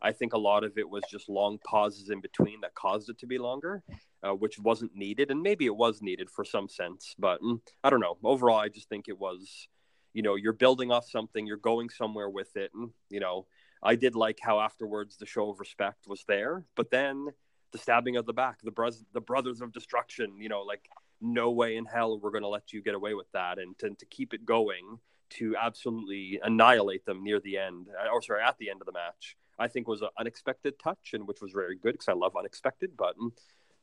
I think a lot of it was just long pauses in between that caused it to be longer, uh, which wasn't needed, and maybe it was needed for some sense. But mm, I don't know. Overall, I just think it was, you know, you're building off something, you're going somewhere with it, and you know, I did like how afterwards the show of respect was there, but then the stabbing of the back, the brothers, the brothers of destruction, you know, like no way in hell we're going to let you get away with that, and to, to keep it going to absolutely annihilate them near the end, uh, or sorry, at the end of the match, I think was an unexpected touch, and which was very good because I love unexpected. But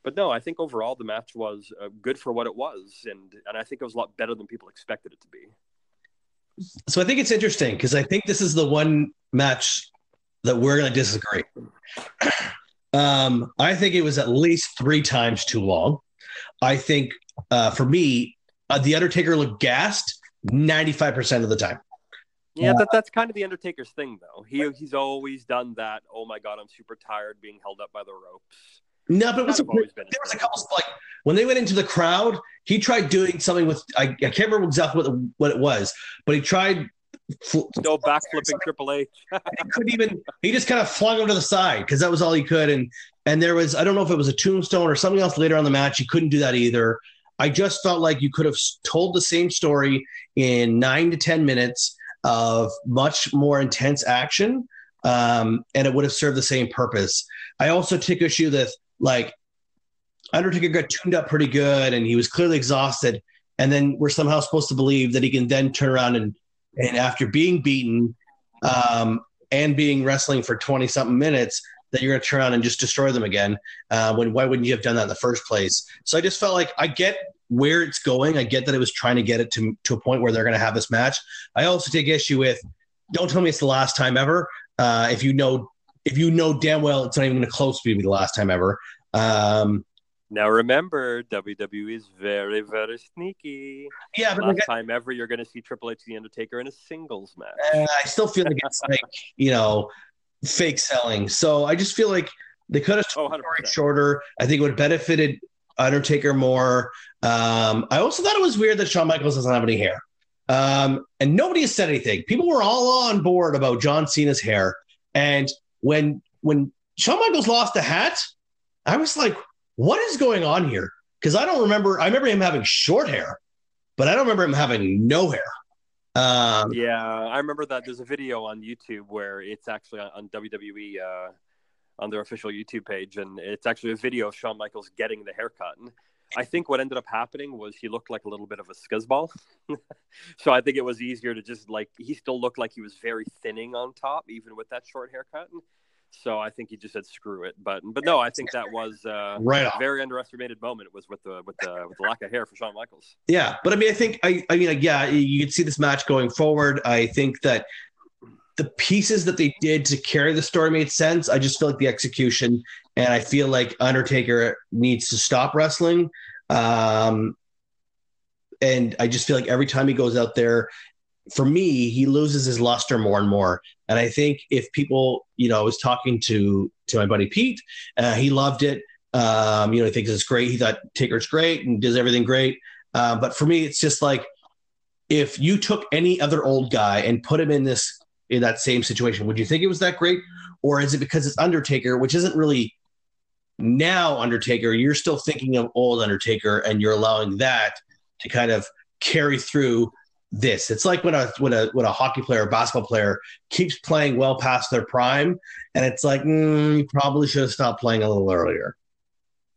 but no, I think overall the match was uh, good for what it was, and and I think it was a lot better than people expected it to be. So I think it's interesting because I think this is the one match that we're going to disagree. Um, I think it was at least three times too long. I think uh, for me, uh, the Undertaker looked gassed ninety five percent of the time. Yeah, that, that's kind of the Undertaker's thing, though. He he's always done that. Oh my God, I'm super tired being held up by the ropes. No, but it was a, there was a couple like when they went into the crowd, he tried doing something with I, I can't remember exactly what what it was, but he tried fl- still backflipping Triple H. he couldn't even. He just kind of flung him to the side because that was all he could. And and there was I don't know if it was a tombstone or something else later on the match. He couldn't do that either. I just felt like you could have told the same story in nine to ten minutes of much more intense action, um, and it would have served the same purpose. I also take issue that like Undertaker got tuned up pretty good, and he was clearly exhausted. And then we're somehow supposed to believe that he can then turn around and and after being beaten um, and being wrestling for 20 something minutes, that you're going to turn around and just destroy them again. Uh, when why wouldn't you have done that in the first place? So I just felt like I get where it's going. I get that it was trying to get it to to a point where they're going to have this match. I also take issue with don't tell me it's the last time ever. Uh, if you know if you know damn well it's not even going to close to be the last time ever. Um, now remember, WWE is very, very sneaky. Yeah, but last like, time ever, you're going to see Triple H the Undertaker in a singles match. Uh, I still feel like it's like you know fake selling. So I just feel like they could have oh, it shorter. I think it would have benefited Undertaker more. Um, I also thought it was weird that Shawn Michaels doesn't have any hair. Um, and nobody has said anything. People were all on board about John Cena's hair. And when when Shawn Michaels lost the hat, I was like, what is going on here? Because I don't remember. I remember him having short hair, but I don't remember him having no hair. Um, yeah, I remember that. There's a video on YouTube where it's actually on, on WWE uh, on their official YouTube page, and it's actually a video of Shawn Michaels getting the haircut. And I think what ended up happening was he looked like a little bit of a scuzzball. so I think it was easier to just like he still looked like he was very thinning on top, even with that short haircut. And so I think he just said screw it. But but no, I think that was uh, right a very underestimated moment was with the with the with the lack of hair for Shawn Michaels. Yeah, but I mean, I think I I mean, yeah, you can see this match going forward. I think that the pieces that they did to carry the story made sense. I just feel like the execution, and I feel like Undertaker needs to stop wrestling. Um, and I just feel like every time he goes out there, for me, he loses his luster more and more. And I think if people, you know, I was talking to to my buddy Pete, uh, he loved it. Um, you know, he thinks it's great. He thought Taker's great and does everything great. Uh, but for me, it's just like if you took any other old guy and put him in this in that same situation, would you think it was that great, or is it because it's Undertaker, which isn't really now Undertaker? You're still thinking of old Undertaker, and you're allowing that to kind of carry through this. It's like when a when a when a hockey player or basketball player keeps playing well past their prime, and it's like mm, you probably should have stopped playing a little earlier.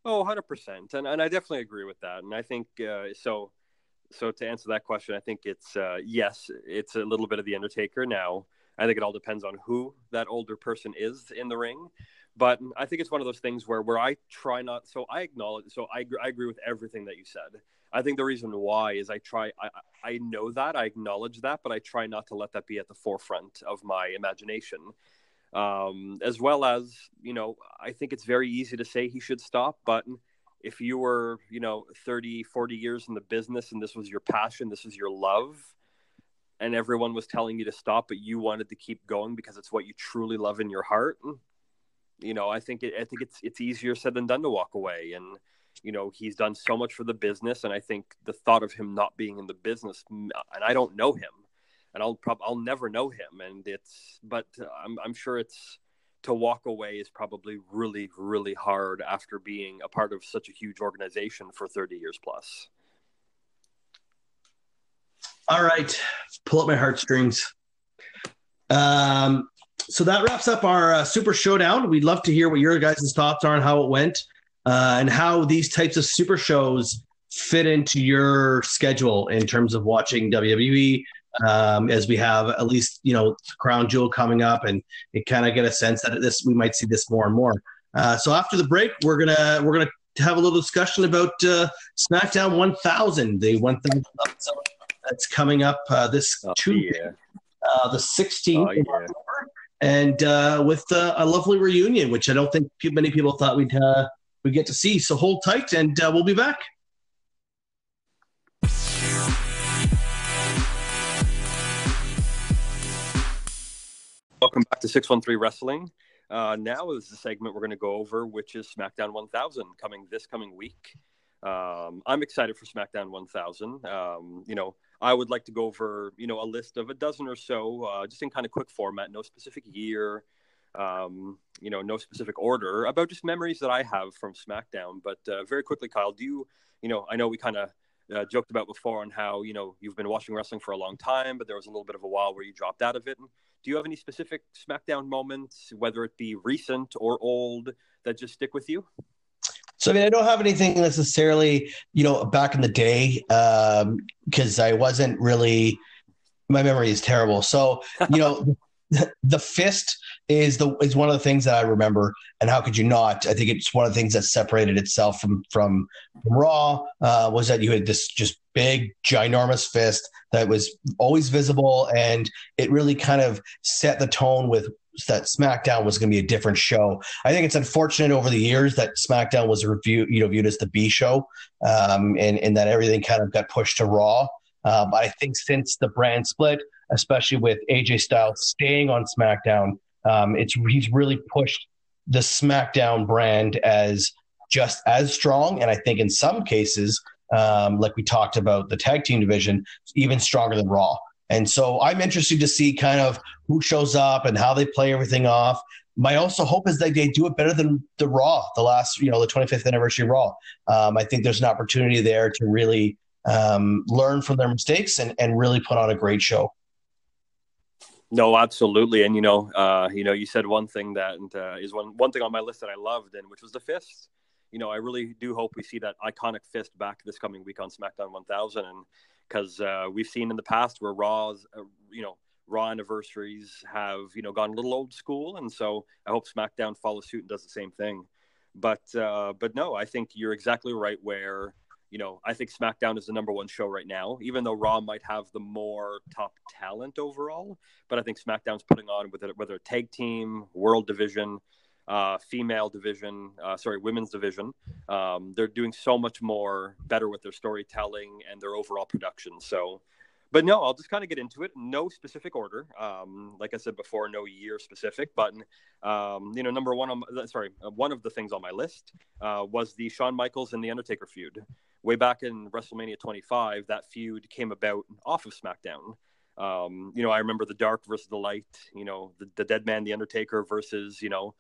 Oh, 100%. And, and I definitely agree with that. And I think uh, so. So to answer that question, I think it's uh, yes, it's a little bit of the Undertaker. Now, I think it all depends on who that older person is in the ring. But I think it's one of those things where where I try not. So I acknowledge. So I I agree with everything that you said. I think the reason why is I try I I know that I acknowledge that, but I try not to let that be at the forefront of my imagination. Um, as well as you know, I think it's very easy to say he should stop, but if you were you know 30 40 years in the business and this was your passion this was your love and everyone was telling you to stop but you wanted to keep going because it's what you truly love in your heart. You know, I think it, I think it's it's easier said than done to walk away, and you know, he's done so much for the business, and I think the thought of him not being in the business, and I don't know him, and I'll probably I'll never know him, and it's, but I'm I'm sure it's to walk away is probably really really hard after being a part of such a huge organization for 30 years plus. All right, pull up my heartstrings. Um, so that wraps up our uh, Super Showdown. We'd love to hear what your guys' thoughts are on how it went uh, and how these types of super shows fit into your schedule in terms of watching WWE. Um, as we have at least you know Crown Jewel coming up, and it kind of get a sense that this we might see this more and more. Uh, so after the break, we're gonna we're gonna have a little discussion about uh, SmackDown 1000, the 1000 episode that's coming up uh, this oh, Tuesday, yeah. uh, the 16th. Oh, yeah. And uh, with uh, a lovely reunion, which I don't think too many people thought we'd uh, we get to see. So hold tight, and uh, we'll be back. Welcome back to 613 Wrestling. Uh, now is the segment we're going to go over, which is SmackDown 1000 coming this coming week. Um, I'm excited for SmackDown 1000. Um, you know, I would like to go over, you know, a list of a dozen or so, uh, just in kind of quick format, no specific year, um, you know, no specific order, about just memories that I have from SmackDown. But uh, very quickly, Kyle, do you, you know, I know we kind of uh, joked about before on how, you know, you've been watching wrestling for a long time, but there was a little bit of a while where you dropped out of it. Do you have any specific SmackDown moments, whether it be recent or old, that just stick with you? So I mean, I don't have anything necessarily, you know, back in the day, because um, I wasn't really. My memory is terrible. So you know, the fist is the is one of the things that I remember, and how could you not? I think it's one of the things that separated itself from from, from Raw uh, was that you had this just big, ginormous fist that was always visible, and it really kind of set the tone with that SmackDown was going to be a different show. I think it's unfortunate over the years that SmackDown was reviewed, you know, viewed as the B show, um, and and that everything kind of got pushed to Raw. Uh, but I think since the brand split, especially with AJ Styles staying on SmackDown, um, it's he's really pushed the SmackDown brand as just as strong, and I think in some cases, um, like we talked about the tag team division, even stronger than Raw. And so I'm interested to see kind of who shows up and how they play everything off. My also hope is that they do it better than the Raw, the last, you know, the 25th anniversary Raw. Um, I think there's an opportunity there to really um, learn from their mistakes and, and really put on a great show. No, absolutely, and you know, uh, you know, you said one thing that uh, is one one thing on my list that I loved, and which was the fist. You know, I really do hope we see that iconic fist back this coming week on SmackDown 1000, and because uh, we've seen in the past where Raw's, uh, you know, Raw anniversaries have you know gone a little old school, and so I hope SmackDown follows suit and does the same thing. But uh, but no, I think you're exactly right. Where you know I think SmackDown is the number one show right now, even though Raw might have the more top talent overall. But I think SmackDown's putting on with it, whether a tag team, world division, uh, female division, uh, sorry, women's division. Um, they're doing so much more better with their storytelling and their overall production. So, but no, I'll just kind of get into it. No specific order. Um, like I said before, no year specific. But um, you know, number one on sorry, uh, one of the things on my list uh, was the Shawn Michaels and the Undertaker feud. Way back in WrestleMania 25, that feud came about off of SmackDown. Um, you know, I remember the dark versus the light. You know, the, the dead man, the Undertaker versus you know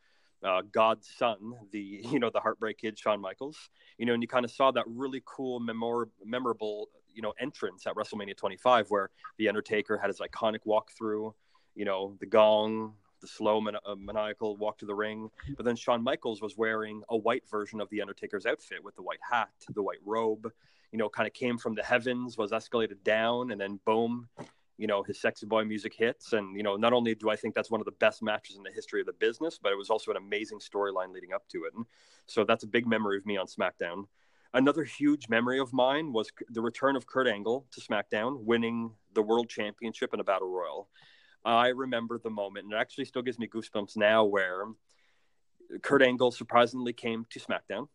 uh, God's son, the you know the Heartbreak Kid, Shawn Michaels. You know, and you kind of saw that really cool, memor- memorable you know entrance at WrestleMania 25, where the Undertaker had his iconic walkthrough. You know, the gong, the slow man- uh, maniacal walk to the ring. But then Shawn Michaels was wearing a white version of the Undertaker's outfit with the white hat, the white robe. You know, kind of came from the heavens, was escalated down, and then boom, you know his sexy boy music hits. And you know not only do i think that's one of the best matches in the history of the business but it was also an amazing storyline leading up to it. And so that's a big memory of me on smackdown. Another huge memory of mine was the return of kurt angle to smackdown winning the world championship in a battle royal. I remember the moment and it actually still gives me goosebumps now where kurt angle surprisingly came to smackdown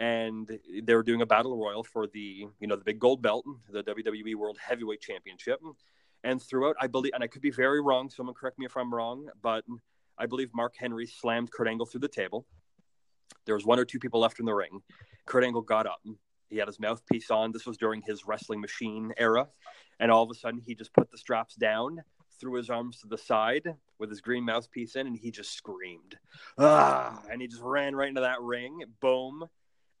and they were doing a battle royal for the you know the big gold belt, the WWE World Heavyweight Championship. And throughout, I believe, and I could be very wrong. Someone correct me if I'm wrong, but I believe Mark Henry slammed Kurt Angle through the table. There was one or two people left in the ring. Kurt Angle got up. He had his mouthpiece on. This was during his wrestling machine era. And all of a sudden, he just put the straps down, threw his arms to the side with his green mouthpiece in, and he just screamed. Ah! And he just ran right into that ring. Boom.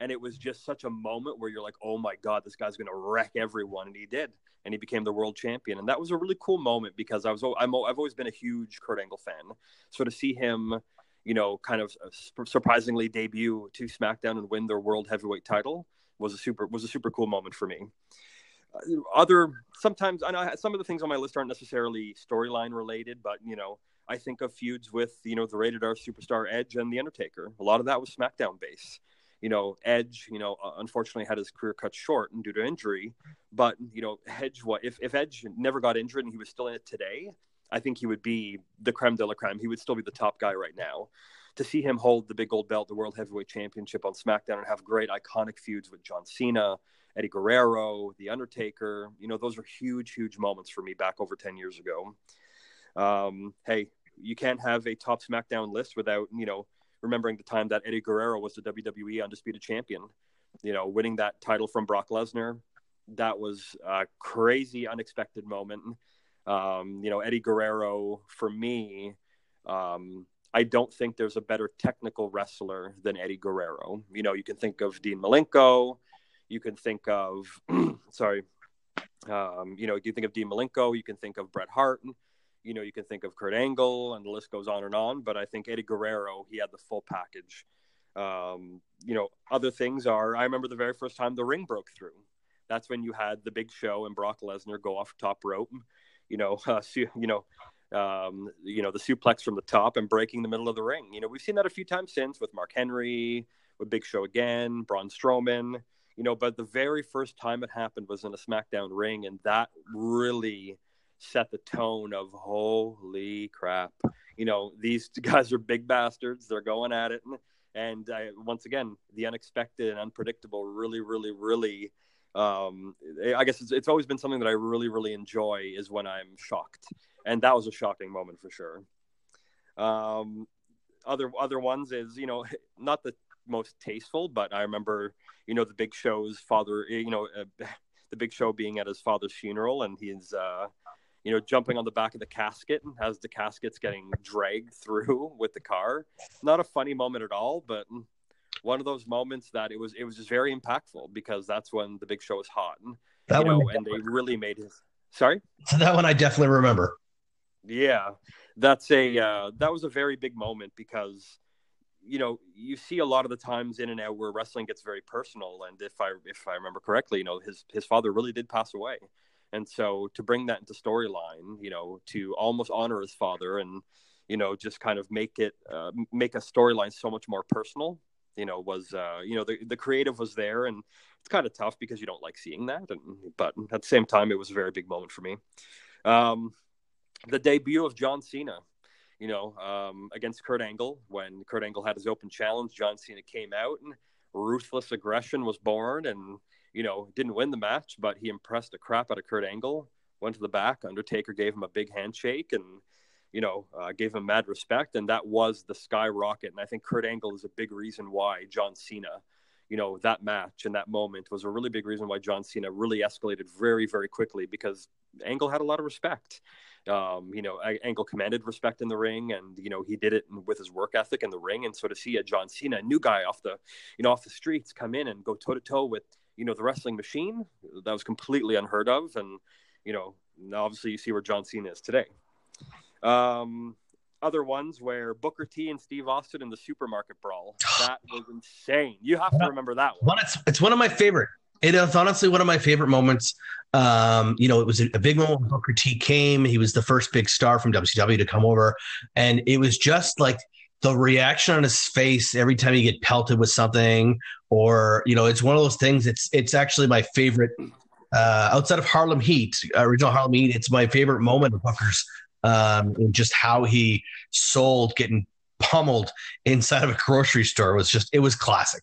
And it was just such a moment where you're like, oh my God, this guy's going to wreck everyone. And he did. And he became the world champion. And that was a really cool moment because I was, I'm, I've always been a huge Kurt Angle fan. So to see him, you know, kind of uh, surprisingly debut to SmackDown and win their world heavyweight title was a super, was a super cool moment for me. Uh, other, sometimes, I know some of the things on my list aren't necessarily storyline related, but, you know, I think of feuds with, you know, the rated R superstar Edge and The Undertaker. A lot of that was SmackDown base you know, Edge, you know, uh, unfortunately had his career cut short and due to injury. But you know, Edge, what if if Edge never got injured and he was still in it today? I think he would be the creme de la creme. He would still be the top guy right now. To see him hold the big gold belt, the World Heavyweight Championship on SmackDown, and have great iconic feuds with John Cena, Eddie Guerrero, The Undertaker, you know, those are huge, huge moments for me back over 10 years ago. Um, hey, you can't have a top SmackDown list without, you know, remembering the time that Eddie Guerrero was the WWE undisputed champion, you know, winning that title from Brock Lesnar. That was a crazy, unexpected moment. Um, you know, Eddie Guerrero, for me, um, I don't think there's a better technical wrestler than Eddie Guerrero. You know, you can think of Dean Malenko, you can think of, sorry, um, you know, you think of Dean Malenko, you can think of Bret Hart, you know, you can think of Kurt Angle, and the list goes on and on. But I think Eddie Guerrero, he had the full package. Um, you know, other things are. I remember the very first time the ring broke through. That's when you had the Big Show and Brock Lesnar go off top rope. You know, uh, you know, um, you know the suplex from the top and breaking the middle of the ring. You know, we've seen that a few times since with Mark Henry, with Big Show again, Braun Strowman. You know, but the very first time it happened was in a SmackDown ring, and that really set the tone of holy crap. You know, these guys are big bastards. They're going at it. And, I, once again, the unexpected and unpredictable really, really, really, um, I guess it's, it's always been something that I really, really enjoy is when I'm shocked. And that was a shocking moment for sure. Um, other, other ones is, you know, not the most tasteful, but I remember, you know, the big show's father, you know, uh, the big show being at his father's funeral and he's, uh, you know, jumping on the back of the casket and as the casket's getting dragged through with the car. Not a funny moment at all, but one of those moments that it was it was just very impactful because that's when the big show was hot. And, that one, know, and they really made his. Sorry. So that one I definitely remember. Yeah, that's a uh, that was a very big moment because you know you see a lot of the times in and out where wrestling gets very personal and if i if i remember correctly you know his his father really did pass away and so to bring that into storyline, you know, to almost honor his father and, you know, just kind of make it, uh, make a storyline so much more personal, you know, was, uh, you know, the, the creative was there and it's kind of tough because you don't like seeing that. And, but at the same time, it was a very big moment for me. Um, the debut of John Cena, you know, um, against Kurt Angle when Kurt Angle had his open challenge, John Cena came out and ruthless aggression was born and you know, didn't win the match, but he impressed the crap out of Kurt Angle. Went to the back. Undertaker gave him a big handshake and, you know, uh, gave him mad respect. And that was the skyrocket. And I think Kurt Angle is a big reason why John Cena, you know, that match and that moment was a really big reason why John Cena really escalated very, very quickly because Angle had a lot of respect. Um, you know, Angle commanded respect in the ring, and you know he did it with his work ethic in the ring. And so to see a John Cena, a new guy off the, you know, off the streets, come in and go toe to toe with you know the wrestling machine that was completely unheard of and you know obviously you see where john cena is today um, other ones where booker t and steve austin in the supermarket brawl that was insane you have to remember that one, it's, it's one of my favorite it is honestly one of my favorite moments. Um, you know, it was a, a, big moment when Booker T came. He was the first big star from WCW to come over. And it was just like the reaction on his face every time you get pelted with something or you know it's one of those things it's it's actually my favorite uh, outside of harlem heat original harlem heat it's my favorite moment of booker's um, and just how he sold getting pummeled inside of a grocery store was just it was classic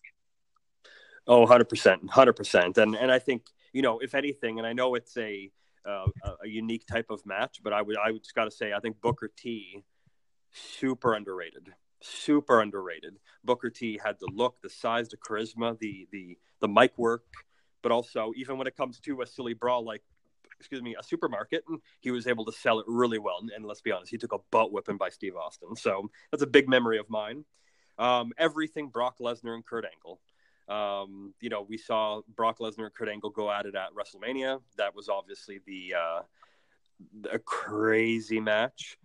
oh 100% 100% and and i think you know if anything and i know it's a uh, a unique type of match but i would i would just got to say i think booker t super underrated. Super underrated. Booker T had the look, the size, the charisma, the the the mic work, but also even when it comes to a silly brawl like excuse me, a supermarket, and he was able to sell it really well. And, and let's be honest, he took a butt whipping by Steve Austin. So that's a big memory of mine. Um, everything Brock Lesnar and Kurt Angle. Um, you know, we saw Brock Lesnar and Kurt Angle go at it at WrestleMania. That was obviously the uh, a crazy match,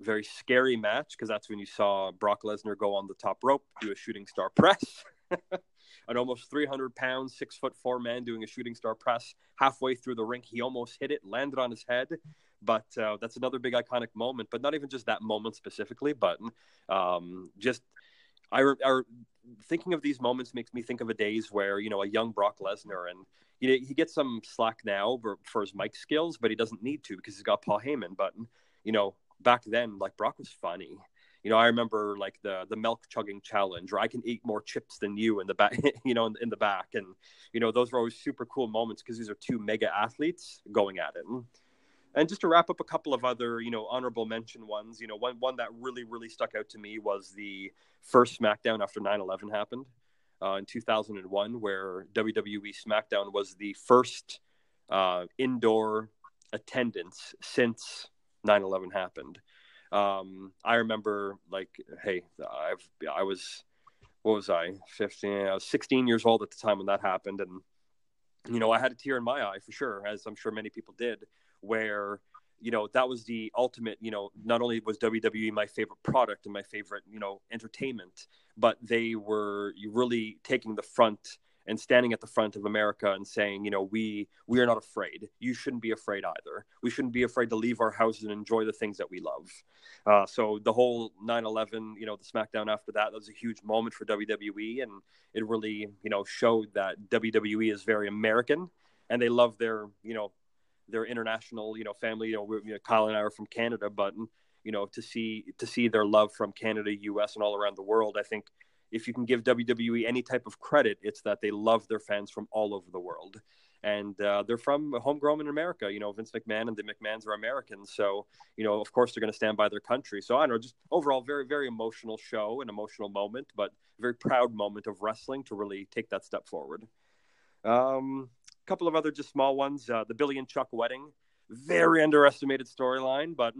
very scary match because that's when you saw Brock Lesnar go on the top rope, do a shooting star press. An almost 300 pound, six foot four man doing a shooting star press halfway through the rink. He almost hit it, landed on his head. But uh, that's another big iconic moment. But not even just that moment specifically, but um, just I, I thinking of these moments makes me think of a days where you know a young Brock Lesnar and you know, he gets some slack now for, for his mic skills, but he doesn't need to because he's got Paul Heyman. But you know, back then, like Brock was funny. You know, I remember like the the milk chugging challenge, where I can eat more chips than you in the back. You know, in, in the back, and you know those were always super cool moments because these are two mega athletes going at it. And just to wrap up a couple of other, you know, honorable mention ones, you know, one one that really really stuck out to me was the first SmackDown after 9/11 happened uh, in 2001, where WWE SmackDown was the first uh, indoor attendance since 9/11 happened. Um, I remember, like, hey, I've I was what was I 15? I was 16 years old at the time when that happened, and you know, I had a tear in my eye for sure, as I'm sure many people did where you know that was the ultimate you know not only was wwe my favorite product and my favorite you know entertainment but they were really taking the front and standing at the front of america and saying you know we we are not afraid you shouldn't be afraid either we shouldn't be afraid to leave our houses and enjoy the things that we love uh, so the whole 9-11 you know the smackdown after that, that was a huge moment for wwe and it really you know showed that wwe is very american and they love their you know their international, you know, family. You know, you know, Kyle and I are from Canada, but you know, to see to see their love from Canada, U.S., and all around the world, I think if you can give WWE any type of credit, it's that they love their fans from all over the world. And uh, they're from homegrown in America. You know, Vince McMahon and the McMahons are Americans. So, you know, of course, they're going to stand by their country. So, I don't know, just overall, very, very emotional show, an emotional moment, but very proud moment of wrestling to really take that step forward. Um, couple of other just small ones. Uh, the Billy and Chuck wedding, very underestimated storyline, but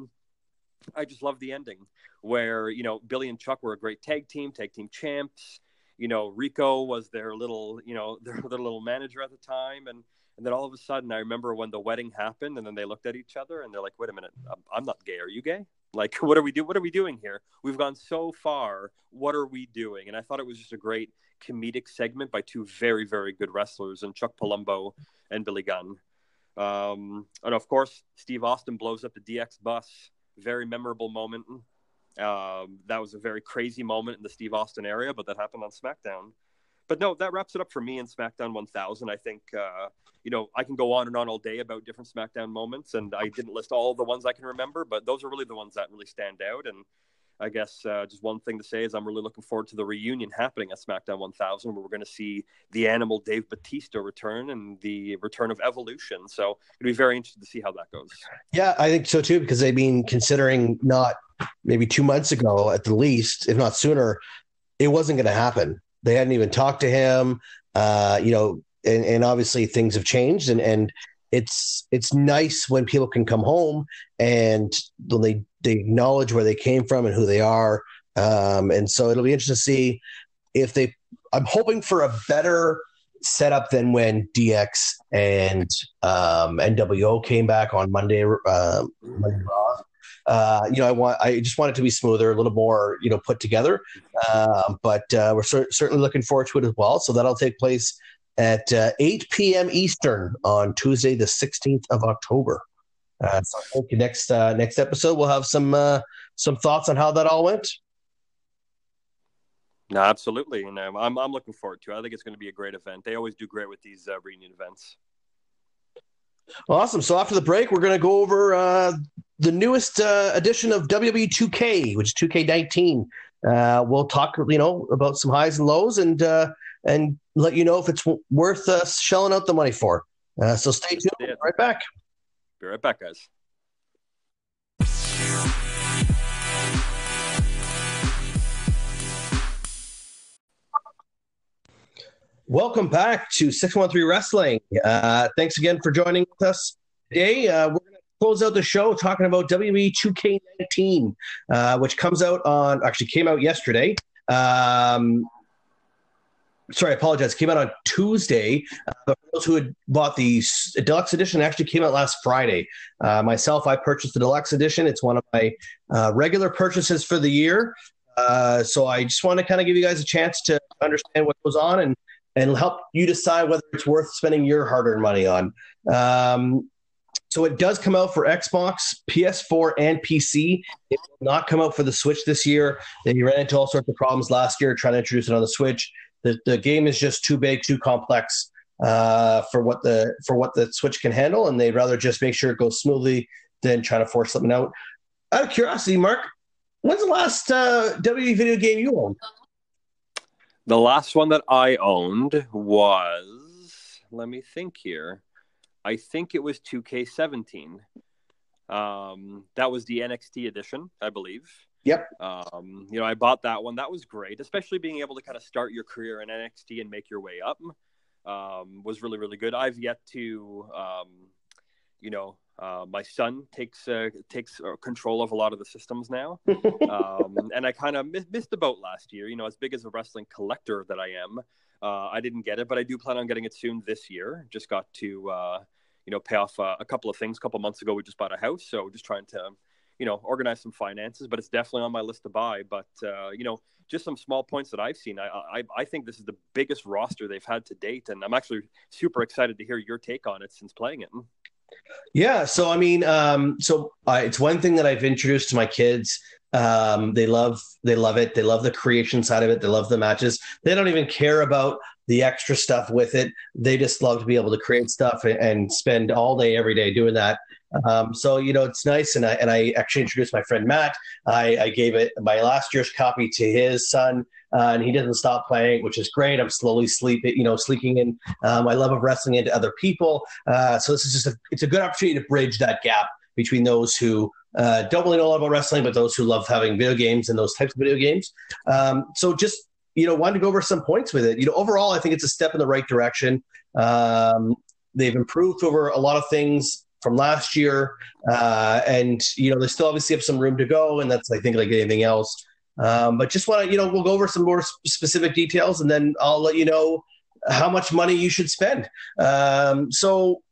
I just love the ending where you know Billy and Chuck were a great tag team, tag team champs. You know Rico was their little, you know, their, their little manager at the time, and and then all of a sudden, I remember when the wedding happened, and then they looked at each other and they're like, "Wait a minute, I'm, not gay. Are you gay? Like, what are we do? What are we doing here? We've gone so far. What are we doing?" And I thought it was just a great comedic segment by two very, very good wrestlers, and Chuck Palumbo and Billy Gunn. Um, and of course, Steve Austin blows up the DX bus. Very memorable moment. Um, that was a very crazy moment in the Steve Austin area, but that happened on SmackDown. But no, that wraps it up for me in SmackDown 1000. I think, uh, you know, I can go on and on all day about different SmackDown moments, and I didn't list all the ones I can remember, but those are really the ones that really stand out. And I guess uh, just one thing to say is I'm really looking forward to the reunion happening at SmackDown 1000, where we're going to see the animal Dave Batista return and the return of Evolution. So it'll be very interesting to see how that goes. Yeah, I think so too, because they've been considering not maybe two months ago at the least, if not sooner, it wasn't going to happen. They hadn't even talked to him. Uh, you know, and, and obviously things have changed, and and it's it's nice when people can come home and when they they acknowledge where they came from and who they are. Um, and so it'll be interesting to see if they. I'm hoping for a better setup than when DX and um, NWO came back on Monday. Uh, Uh, you know, I want, I just want it to be smoother, a little more, you know, put together. Uh, but uh, we're cer- certainly looking forward to it as well. So that'll take place at uh, 8 p.m. Eastern on Tuesday, the 16th of October. Uh, so I think next uh, next episode we'll have some uh, some thoughts on how that all went. No, absolutely, and um, I'm I'm looking forward to. it. I think it's going to be a great event. They always do great with these uh, reunion events. Awesome. So after the break, we're going to go over uh, the newest uh, edition of WWE 2K, which is 2K19. Uh, we'll talk, you know, about some highs and lows, and uh, and let you know if it's worth uh, shelling out the money for. Uh, so stay tuned. We'll right back. Be right back, guys. Welcome back to 613 Wrestling. Uh, thanks again for joining us today. Uh, we're going to close out the show talking about WWE 2K19, uh, which comes out on, actually came out yesterday. Um, sorry, I apologize. Came out on Tuesday. Uh, those who had bought the deluxe edition, actually came out last Friday. Uh, myself, I purchased the deluxe edition. It's one of my uh, regular purchases for the year. Uh, so I just want to kind of give you guys a chance to understand what goes on and and help you decide whether it's worth spending your hard-earned money on. Um, so it does come out for Xbox, PS4, and PC. It will not come out for the Switch this year. They ran into all sorts of problems last year trying to introduce it on the Switch. The, the game is just too big, too complex uh, for what the for what the Switch can handle, and they'd rather just make sure it goes smoothly than trying to force something out. Out of curiosity, Mark, when's the last uh, WWE video game you owned? The last one that I owned was, let me think here. I think it was 2K17. Um, that was the NXT edition, I believe. Yep. Um, you know, I bought that one. That was great, especially being able to kind of start your career in NXT and make your way up. Um, was really really good. I've yet to, um, you know, uh, my son takes uh, takes uh, control of a lot of the systems now, um, and I kind of miss, missed the boat last year. You know, as big as a wrestling collector that I am, uh, I didn't get it, but I do plan on getting it soon this year. Just got to uh, you know pay off uh, a couple of things. A couple months ago, we just bought a house, so just trying to you know organize some finances. But it's definitely on my list to buy. But you know, just some small points that I've seen. I, I I think this is the biggest roster they've had to date, and I'm actually super excited to hear your take on it since playing it. Yeah, so I mean, um, so uh, it's one thing that I've introduced to my kids. Um, they love, they love it. They love the creation side of it. They love the matches. They don't even care about the extra stuff with it. They just love to be able to create stuff and spend all day, every day doing that. Um, so you know it's nice, and I and I actually introduced my friend Matt. I, I gave it my last year's copy to his son, uh, and he doesn't stop playing, which is great. I'm slowly sleeping, you know, sleeping in um, my love of wrestling into other people. Uh, so this is just a it's a good opportunity to bridge that gap between those who uh, don't really know a lot about wrestling, but those who love having video games and those types of video games. Um, so just you know, wanted to go over some points with it. You know, overall, I think it's a step in the right direction. Um, they've improved over a lot of things from last year, uh, and you know they still obviously have some room to go, and that's I think like anything else. Um, but just want to you know we'll go over some more specific details, and then I'll let you know how much money you should spend. Um, so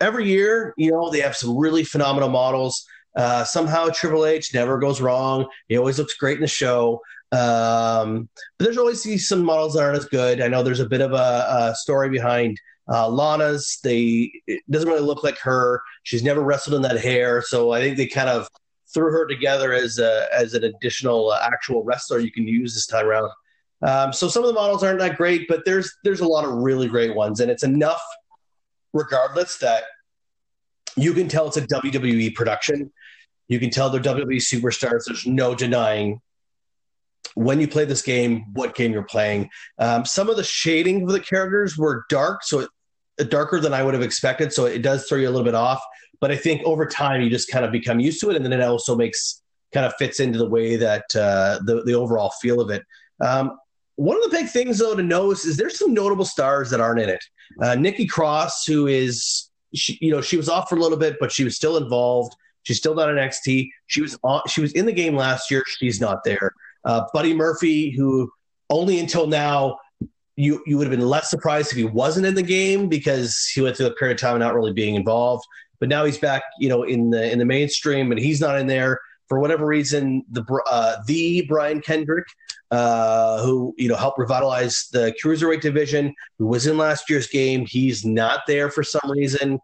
every year, you know they have some really phenomenal models. Uh, somehow Triple H never goes wrong. He always looks great in the show. Um, but there's always some models that aren't as good. I know there's a bit of a, a story behind uh, Lana's they it doesn't really look like her. She's never wrestled in that hair, so I think they kind of threw her together as a, as an additional uh, actual wrestler you can use this time around. Um, so some of the models aren't that great, but there's there's a lot of really great ones, and it's enough, regardless, that you can tell it's a WWE production. You can tell they're WWE superstars. There's no denying when you play this game, what game you're playing. Um, some of the shading of the characters were dark, so it darker than I would have expected. So it does throw you a little bit off. But I think over time you just kind of become used to it, and then it also makes kind of fits into the way that uh, the the overall feel of it. Um, one of the big things though to notice is there's some notable stars that aren't in it. Uh, Nikki Cross, who is she, you know she was off for a little bit, but she was still involved. She's still not an XT. She was on, she was in the game last year. She's not there. Uh, Buddy Murphy, who only until now you you would have been less surprised if he wasn't in the game because he went through a period of time not really being involved. But now he's back, you know, in the in the mainstream, and he's not in there for whatever reason. The uh, the Brian Kendrick, uh, who you know helped revitalize the cruiserweight division, who was in last year's game, he's not there for some reason.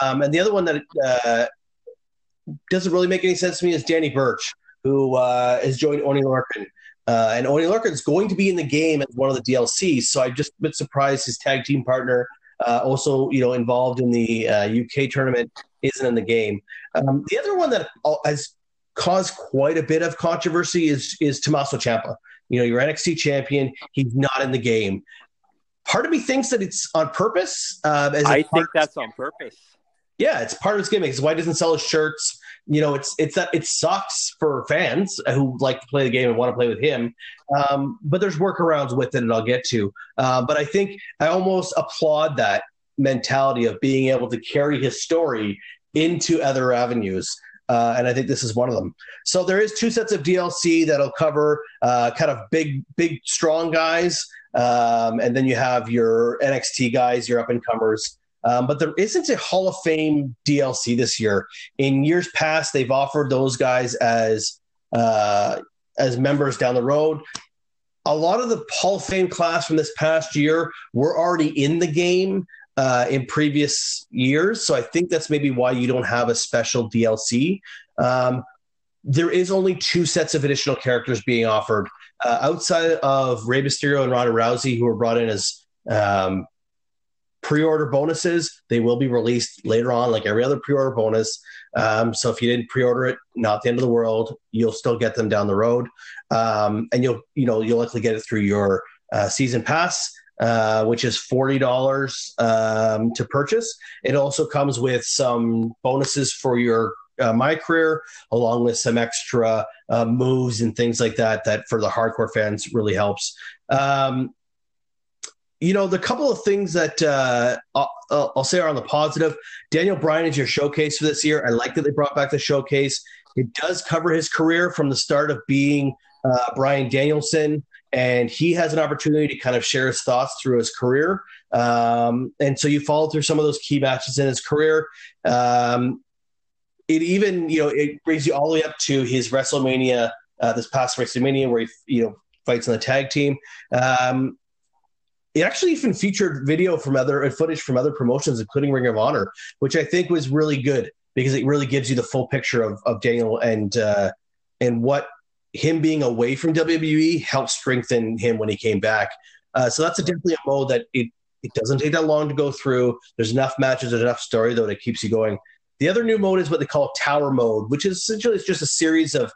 Um, and the other one that uh, doesn't really make any sense to me is Danny Burch, who uh, has joined Oney Lorcan. Uh, and Oney Lorcan is going to be in the game as one of the DLCs. So I'm just a bit surprised his tag team partner, uh, also you know involved in the uh, UK tournament, isn't in the game. Um, the other one that has caused quite a bit of controversy is is Tommaso Ciampa. You know, your NXT champion, he's not in the game. Part of me thinks that it's on purpose. Uh, I think that's on purpose. Yeah, it's part of his gimmick. It's why he doesn't sell his shirts. You know, it's it's it sucks for fans who like to play the game and want to play with him. Um, but there's workarounds with it, and I'll get to. Uh, but I think I almost applaud that mentality of being able to carry his story into other avenues. Uh, and I think this is one of them. So there is two sets of DLC that'll cover uh, kind of big, big, strong guys, um, and then you have your NXT guys, your up and comers. Um, but there isn't a Hall of Fame DLC this year. In years past, they've offered those guys as uh, as members down the road. A lot of the Hall of Fame class from this past year were already in the game uh, in previous years, so I think that's maybe why you don't have a special DLC. Um, there is only two sets of additional characters being offered uh, outside of Rey Mysterio and Ronda Rousey, who were brought in as um, pre-order bonuses. They will be released later on, like every other pre-order bonus. Um, so if you didn't pre-order it, not the end of the world. You'll still get them down the road, um, and you'll you know you'll likely get it through your uh, season pass. Uh, which is forty dollars um, to purchase. It also comes with some bonuses for your uh, my career, along with some extra uh, moves and things like that. That for the hardcore fans really helps. Um, you know, the couple of things that uh, I'll, I'll, say are on the positive. Daniel Bryan is your showcase for this year. I like that they brought back the showcase. It does cover his career from the start of being uh, Bryan Danielson, and he has an opportunity to kind of share his thoughts through his career. Um, and so you follow through some of those key matches in his career. Um, it even, you know, it brings you all the way up to his WrestleMania, uh, this past WrestleMania, where he, you know, fights in the tag team. Um, it actually even featured video from other uh, footage from other promotions, including Ring of Honor, which I think was really good because it really gives you the full picture of, of Daniel and uh, and what him being away from WWE helped strengthen him when he came back. Uh, so that's a, definitely a mode that it it doesn't take that long to go through. There's enough matches, there's enough story though that keeps you going. The other new mode is what they call Tower Mode, which is essentially it's just a series of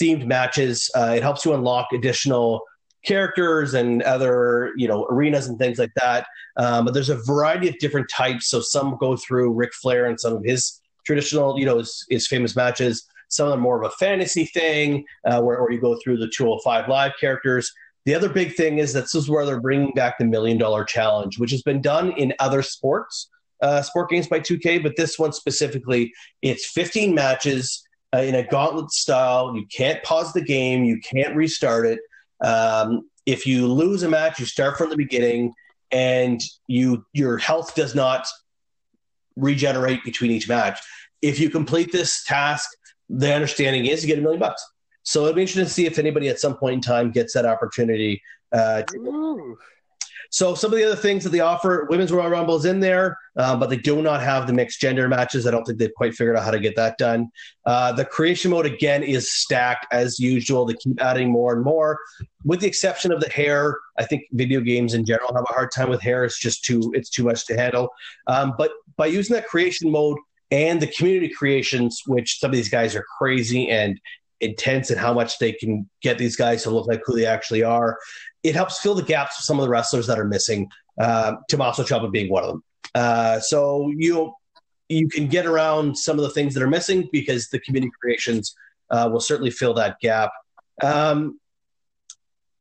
themed matches. Uh, it helps you unlock additional characters and other you know arenas and things like that. Um, but there's a variety of different types. So some go through Ric Flair and some of his traditional, you know, his, his famous matches. Some of them more of a fantasy thing, uh, where, where you go through the 205 live characters. The other big thing is that this is where they're bringing back the million dollar challenge, which has been done in other sports, uh, sport games by 2K, but this one specifically, it's 15 matches uh, in a gauntlet style. You can't pause the game, you can't restart it. Um, if you lose a match, you start from the beginning, and you your health does not regenerate between each match. If you complete this task, the understanding is you get a million bucks. So it'll be interesting to see if anybody at some point in time gets that opportunity. Uh, so some of the other things that they offer, Women's Royal Rumble is in there, uh, but they do not have the mixed gender matches. I don't think they've quite figured out how to get that done. Uh, the creation mode again is stacked as usual. They keep adding more and more, with the exception of the hair. I think video games in general have a hard time with hair. It's just too it's too much to handle. Um, but by using that creation mode and the community creations, which some of these guys are crazy and intense and how much they can get these guys to look like who they actually are it helps fill the gaps with some of the wrestlers that are missing. Uh, Tommaso Ciampa being one of them. Uh, so you you can get around some of the things that are missing because the community creations uh, will certainly fill that gap. Um,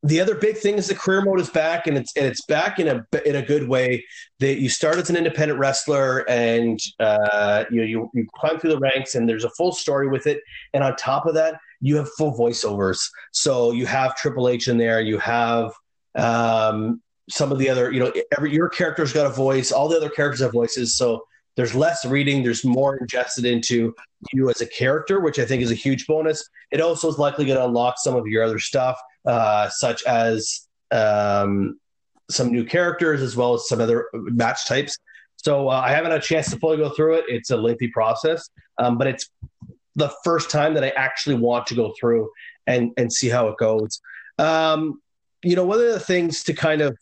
the other big thing is the career mode is back, and it's and it's back in a in a good way. That you start as an independent wrestler, and uh, you, you you climb through the ranks, and there's a full story with it. And on top of that, you have full voiceovers. So you have Triple H in there. You have um, some of the other, you know, every your character's got a voice. All the other characters have voices. So there's less reading. There's more ingested into you as a character, which I think is a huge bonus. It also is likely going to unlock some of your other stuff, uh, such as um, some new characters as well as some other match types. So uh, I haven't had a chance to fully go through it. It's a lengthy process, um, but it's the first time that I actually want to go through and and see how it goes. Um, you know, one of the things to kind of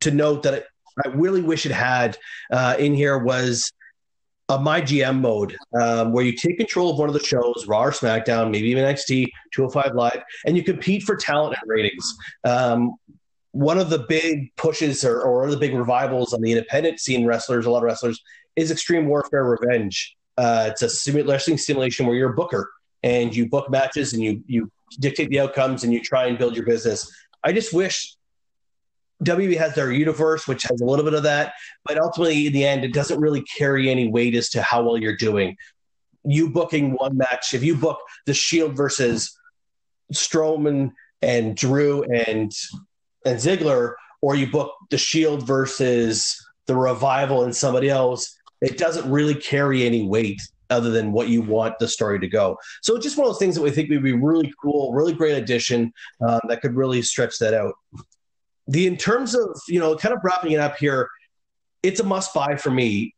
to note that I really wish it had uh, in here was a my GM mode um, where you take control of one of the shows, Raw or SmackDown, maybe even NXT, 205 Live, and you compete for talent and ratings. Um, one of the big pushes or, or the big revivals on the independent scene wrestlers, a lot of wrestlers, is Extreme Warfare Revenge. Uh, it's a simu- wrestling simulation where you're a booker and you book matches and you you dictate the outcomes and you try and build your business. I just wish WB has their universe, which has a little bit of that, but ultimately, in the end, it doesn't really carry any weight as to how well you're doing. You booking one match, if you book the Shield versus Strowman and Drew and and Ziggler, or you book the Shield versus the Revival and somebody else, it doesn't really carry any weight other than what you want the story to go. So just one of those things that we think would be really cool, really great addition um, that could really stretch that out. The in terms of you know kind of wrapping it up here, it's a must buy for me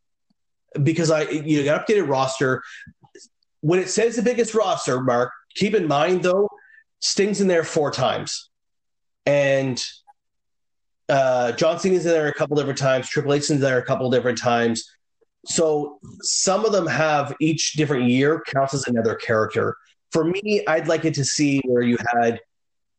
because I you got updated roster. When it says the biggest roster, Mark, keep in mind though, Sting's in there four times, and uh, John Cena's in there a couple different times. Triple H's in there a couple different times. So some of them have each different year counts as another character. For me, I'd like it to see where you had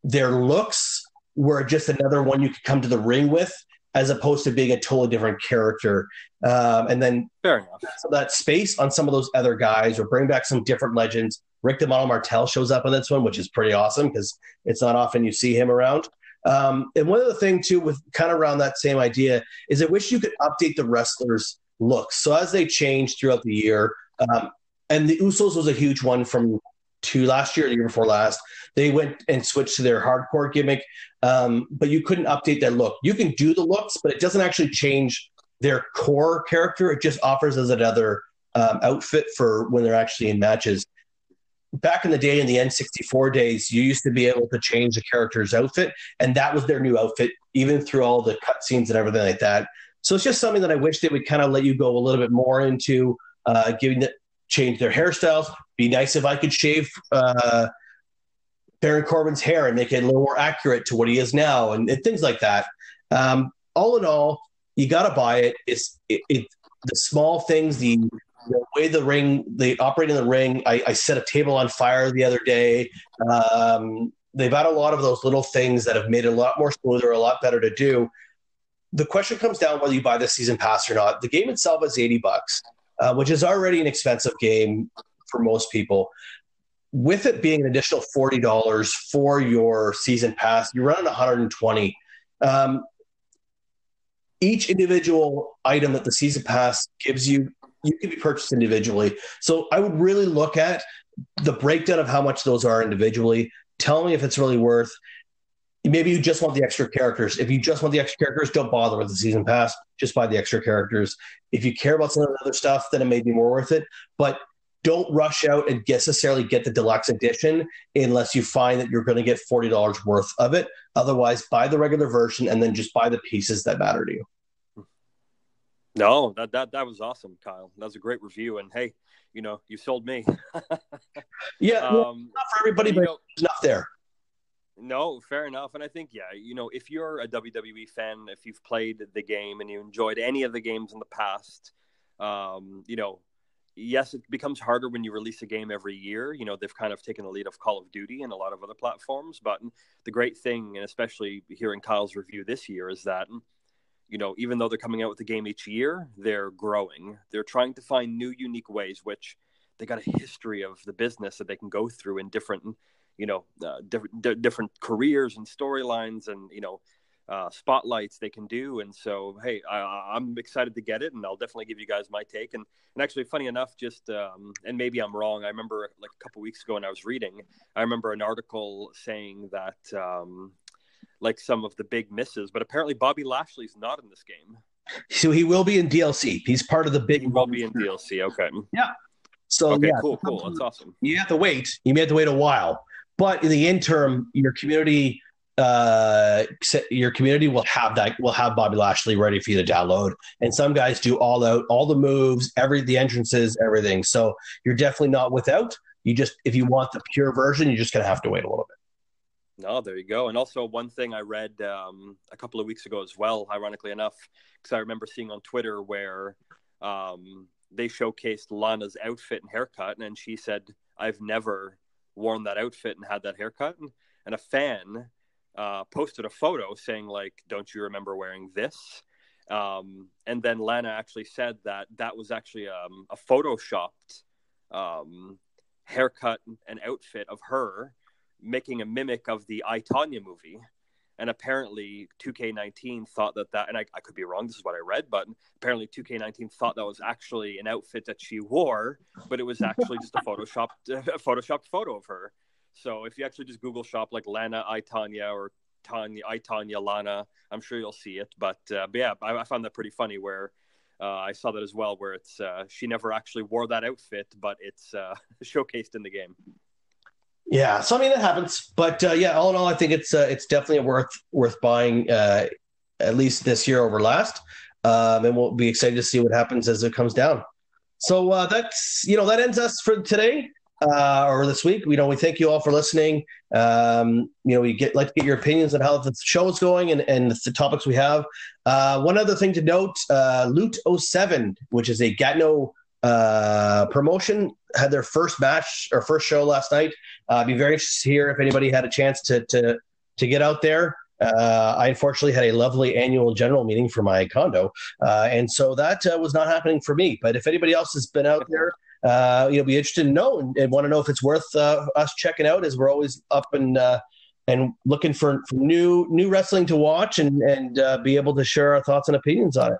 their looks were just another one you could come to the ring with, as opposed to being a totally different character. Um, and then fair enough. That space on some of those other guys, or bring back some different legends. Rick the Model Martel shows up in this one, which is pretty awesome because it's not often you see him around. Um, and one other thing too, with kind of around that same idea, is I wish you could update the wrestlers' looks. So as they change throughout the year, um, and the Usos was a huge one from to last year, the year before last. They went and switched to their hardcore gimmick, um, but you couldn't update that look. You can do the looks, but it doesn't actually change their core character. It just offers as another um, outfit for when they're actually in matches back in the day in the N64 days, you used to be able to change the character's outfit, and that was their new outfit, even through all the cutscenes and everything like that. So it's just something that I wish they would kind of let you go a little bit more into, uh, giving the, change their hairstyles. Be nice if I could shave uh, Baron Corbin's hair and make it a little more accurate to what he is now, and, and things like that. Um, all in all, you got to buy it. It's it, it, the small things, the the way the ring they operate in the ring. I, I set a table on fire the other day. Um, they've had a lot of those little things that have made it a lot more smoother, a lot better to do. The question comes down whether you buy the season pass or not. The game itself is eighty bucks, uh, which is already an expensive game for most people. With it being an additional forty dollars for your season pass, one hundred and twenty. Um, each individual item that the season pass gives you you can be purchased individually. So I would really look at the breakdown of how much those are individually. Tell me if it's really worth. Maybe you just want the extra characters. If you just want the extra characters, don't bother with the season pass. Just buy the extra characters. If you care about some of the other stuff, then it may be more worth it. But don't rush out and necessarily get the deluxe edition unless you find that you're going to get forty dollars worth of it. Otherwise, buy the regular version and then just buy the pieces that matter to you. No, that that that was awesome, Kyle. That was a great review, and hey, you know, you sold me. yeah, um, not for everybody, but know, enough there. No, fair enough. And I think, yeah, you know, if you're a WWE fan, if you've played the game and you enjoyed any of the games in the past, um, you know, yes, it becomes harder when you release a game every year. You know, they've kind of taken the lead of Call of Duty and a lot of other platforms. But the great thing, and especially hearing Kyle's review this year, is that you know, even though they're coming out with a game each year, they're growing. They're trying to find new, unique ways, which they got a history of the business that they can go through in different, you know, uh, different different careers and storylines, and you know, uh, spotlights they can do. And so, hey, I, am excited to get it, and I'll definitely give you guys my take. And and actually, funny enough, just um, and maybe I'm wrong. I remember like a couple weeks ago when I was reading, I remember an article saying that. Um, like some of the big misses. But apparently, Bobby Lashley's not in this game. So he will be in DLC. He's part of the big. He will be in DLC. Okay. Yeah. So okay, yeah, cool, cool. That's awesome. You have to wait. You may have to wait a while, but in the interim, your community, uh, your community will have that will have Bobby Lashley ready for you to download. And some guys do all out, all the moves, every the entrances, everything. So you're definitely not without. You just if you want the pure version, you're just gonna have to wait a little bit. No, there you go. And also, one thing I read um, a couple of weeks ago as well, ironically enough, because I remember seeing on Twitter where um, they showcased Lana's outfit and haircut, and she said, "I've never worn that outfit and had that haircut." And, and a fan uh, posted a photo saying, "Like, don't you remember wearing this?" Um, and then Lana actually said that that was actually um, a photoshopped um, haircut and outfit of her making a mimic of the I movie. And apparently, 2K19 thought that that, and I, I could be wrong. This is what I read, but apparently, 2K19 thought that was actually an outfit that she wore, but it was actually just a photoshopped, a photoshopped photo of her. So if you actually just Google shop like Lana I Tonya or Tanya I Tonya Lana, I'm sure you'll see it. But, uh, but yeah, I, I, found that pretty funny. Where uh, I saw that as well, where it's uh, she never actually wore that outfit, but it's uh, showcased in the game. Yeah, so I mean it happens, but uh, yeah, all in all, I think it's uh, it's definitely worth worth buying uh, at least this year over last, um, and we'll be excited to see what happens as it comes down. So uh, that's you know that ends us for today uh, or this week. You know, we thank you all for listening. Um, you know, we get like to get your opinions on how the show is going and, and the topics we have. Uh, one other thing to note: uh, Loot 07, which is a Gatineau uh, promotion, had their first match or first show last night. Uh, I'd be very interested to hear if anybody had a chance to to to get out there. Uh, I unfortunately had a lovely annual general meeting for my condo, uh, and so that uh, was not happening for me. But if anybody else has been out there, uh, you know, be interested to know and, and want to know if it's worth uh, us checking out, as we're always up and uh, and looking for, for, new new wrestling to watch and and be able to share our thoughts and opinions on it.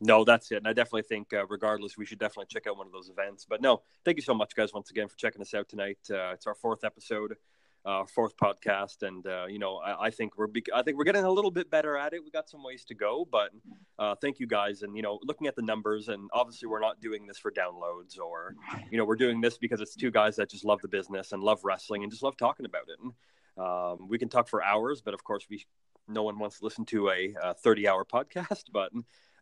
No, that's it. And I definitely think, uh, regardless, we should definitely check out one of those events. But no, thank you so much, guys, once again for checking us out tonight. Uh, it's our fourth episode, uh, fourth podcast, and uh, you know, I, I, think we're be- I think we're getting a little bit better at it. We got some ways to go, but uh, thank you guys. And you know, looking at the numbers, and obviously, we're not doing this for downloads, or you know, we're doing this because it's two guys that just love the business and love wrestling and just love talking about it. And um, we can talk for hours, but of course, we no one wants to listen to a, a 30 hour podcast but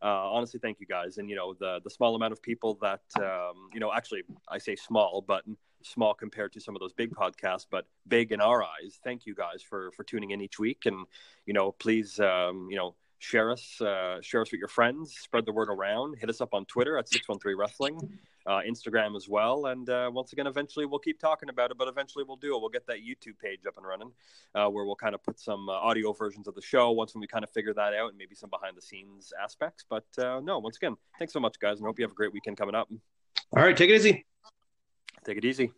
uh, honestly, thank you guys. And you know, the the small amount of people that um, you know, actually, I say small, but small compared to some of those big podcasts, but big in our eyes. Thank you guys for for tuning in each week, and you know, please, um, you know. Share us, uh, share us with your friends. Spread the word around. Hit us up on Twitter at six one three Wrestling uh, Instagram as well. And uh, once again, eventually we'll keep talking about it, but eventually we'll do it. We'll get that YouTube page up and running uh, where we'll kind of put some uh, audio versions of the show once when we kind of figure that out and maybe some behind the scenes aspects. But uh, no, once again, thanks so much, guys, and hope you have a great weekend coming up. All right, take it easy. Take it easy.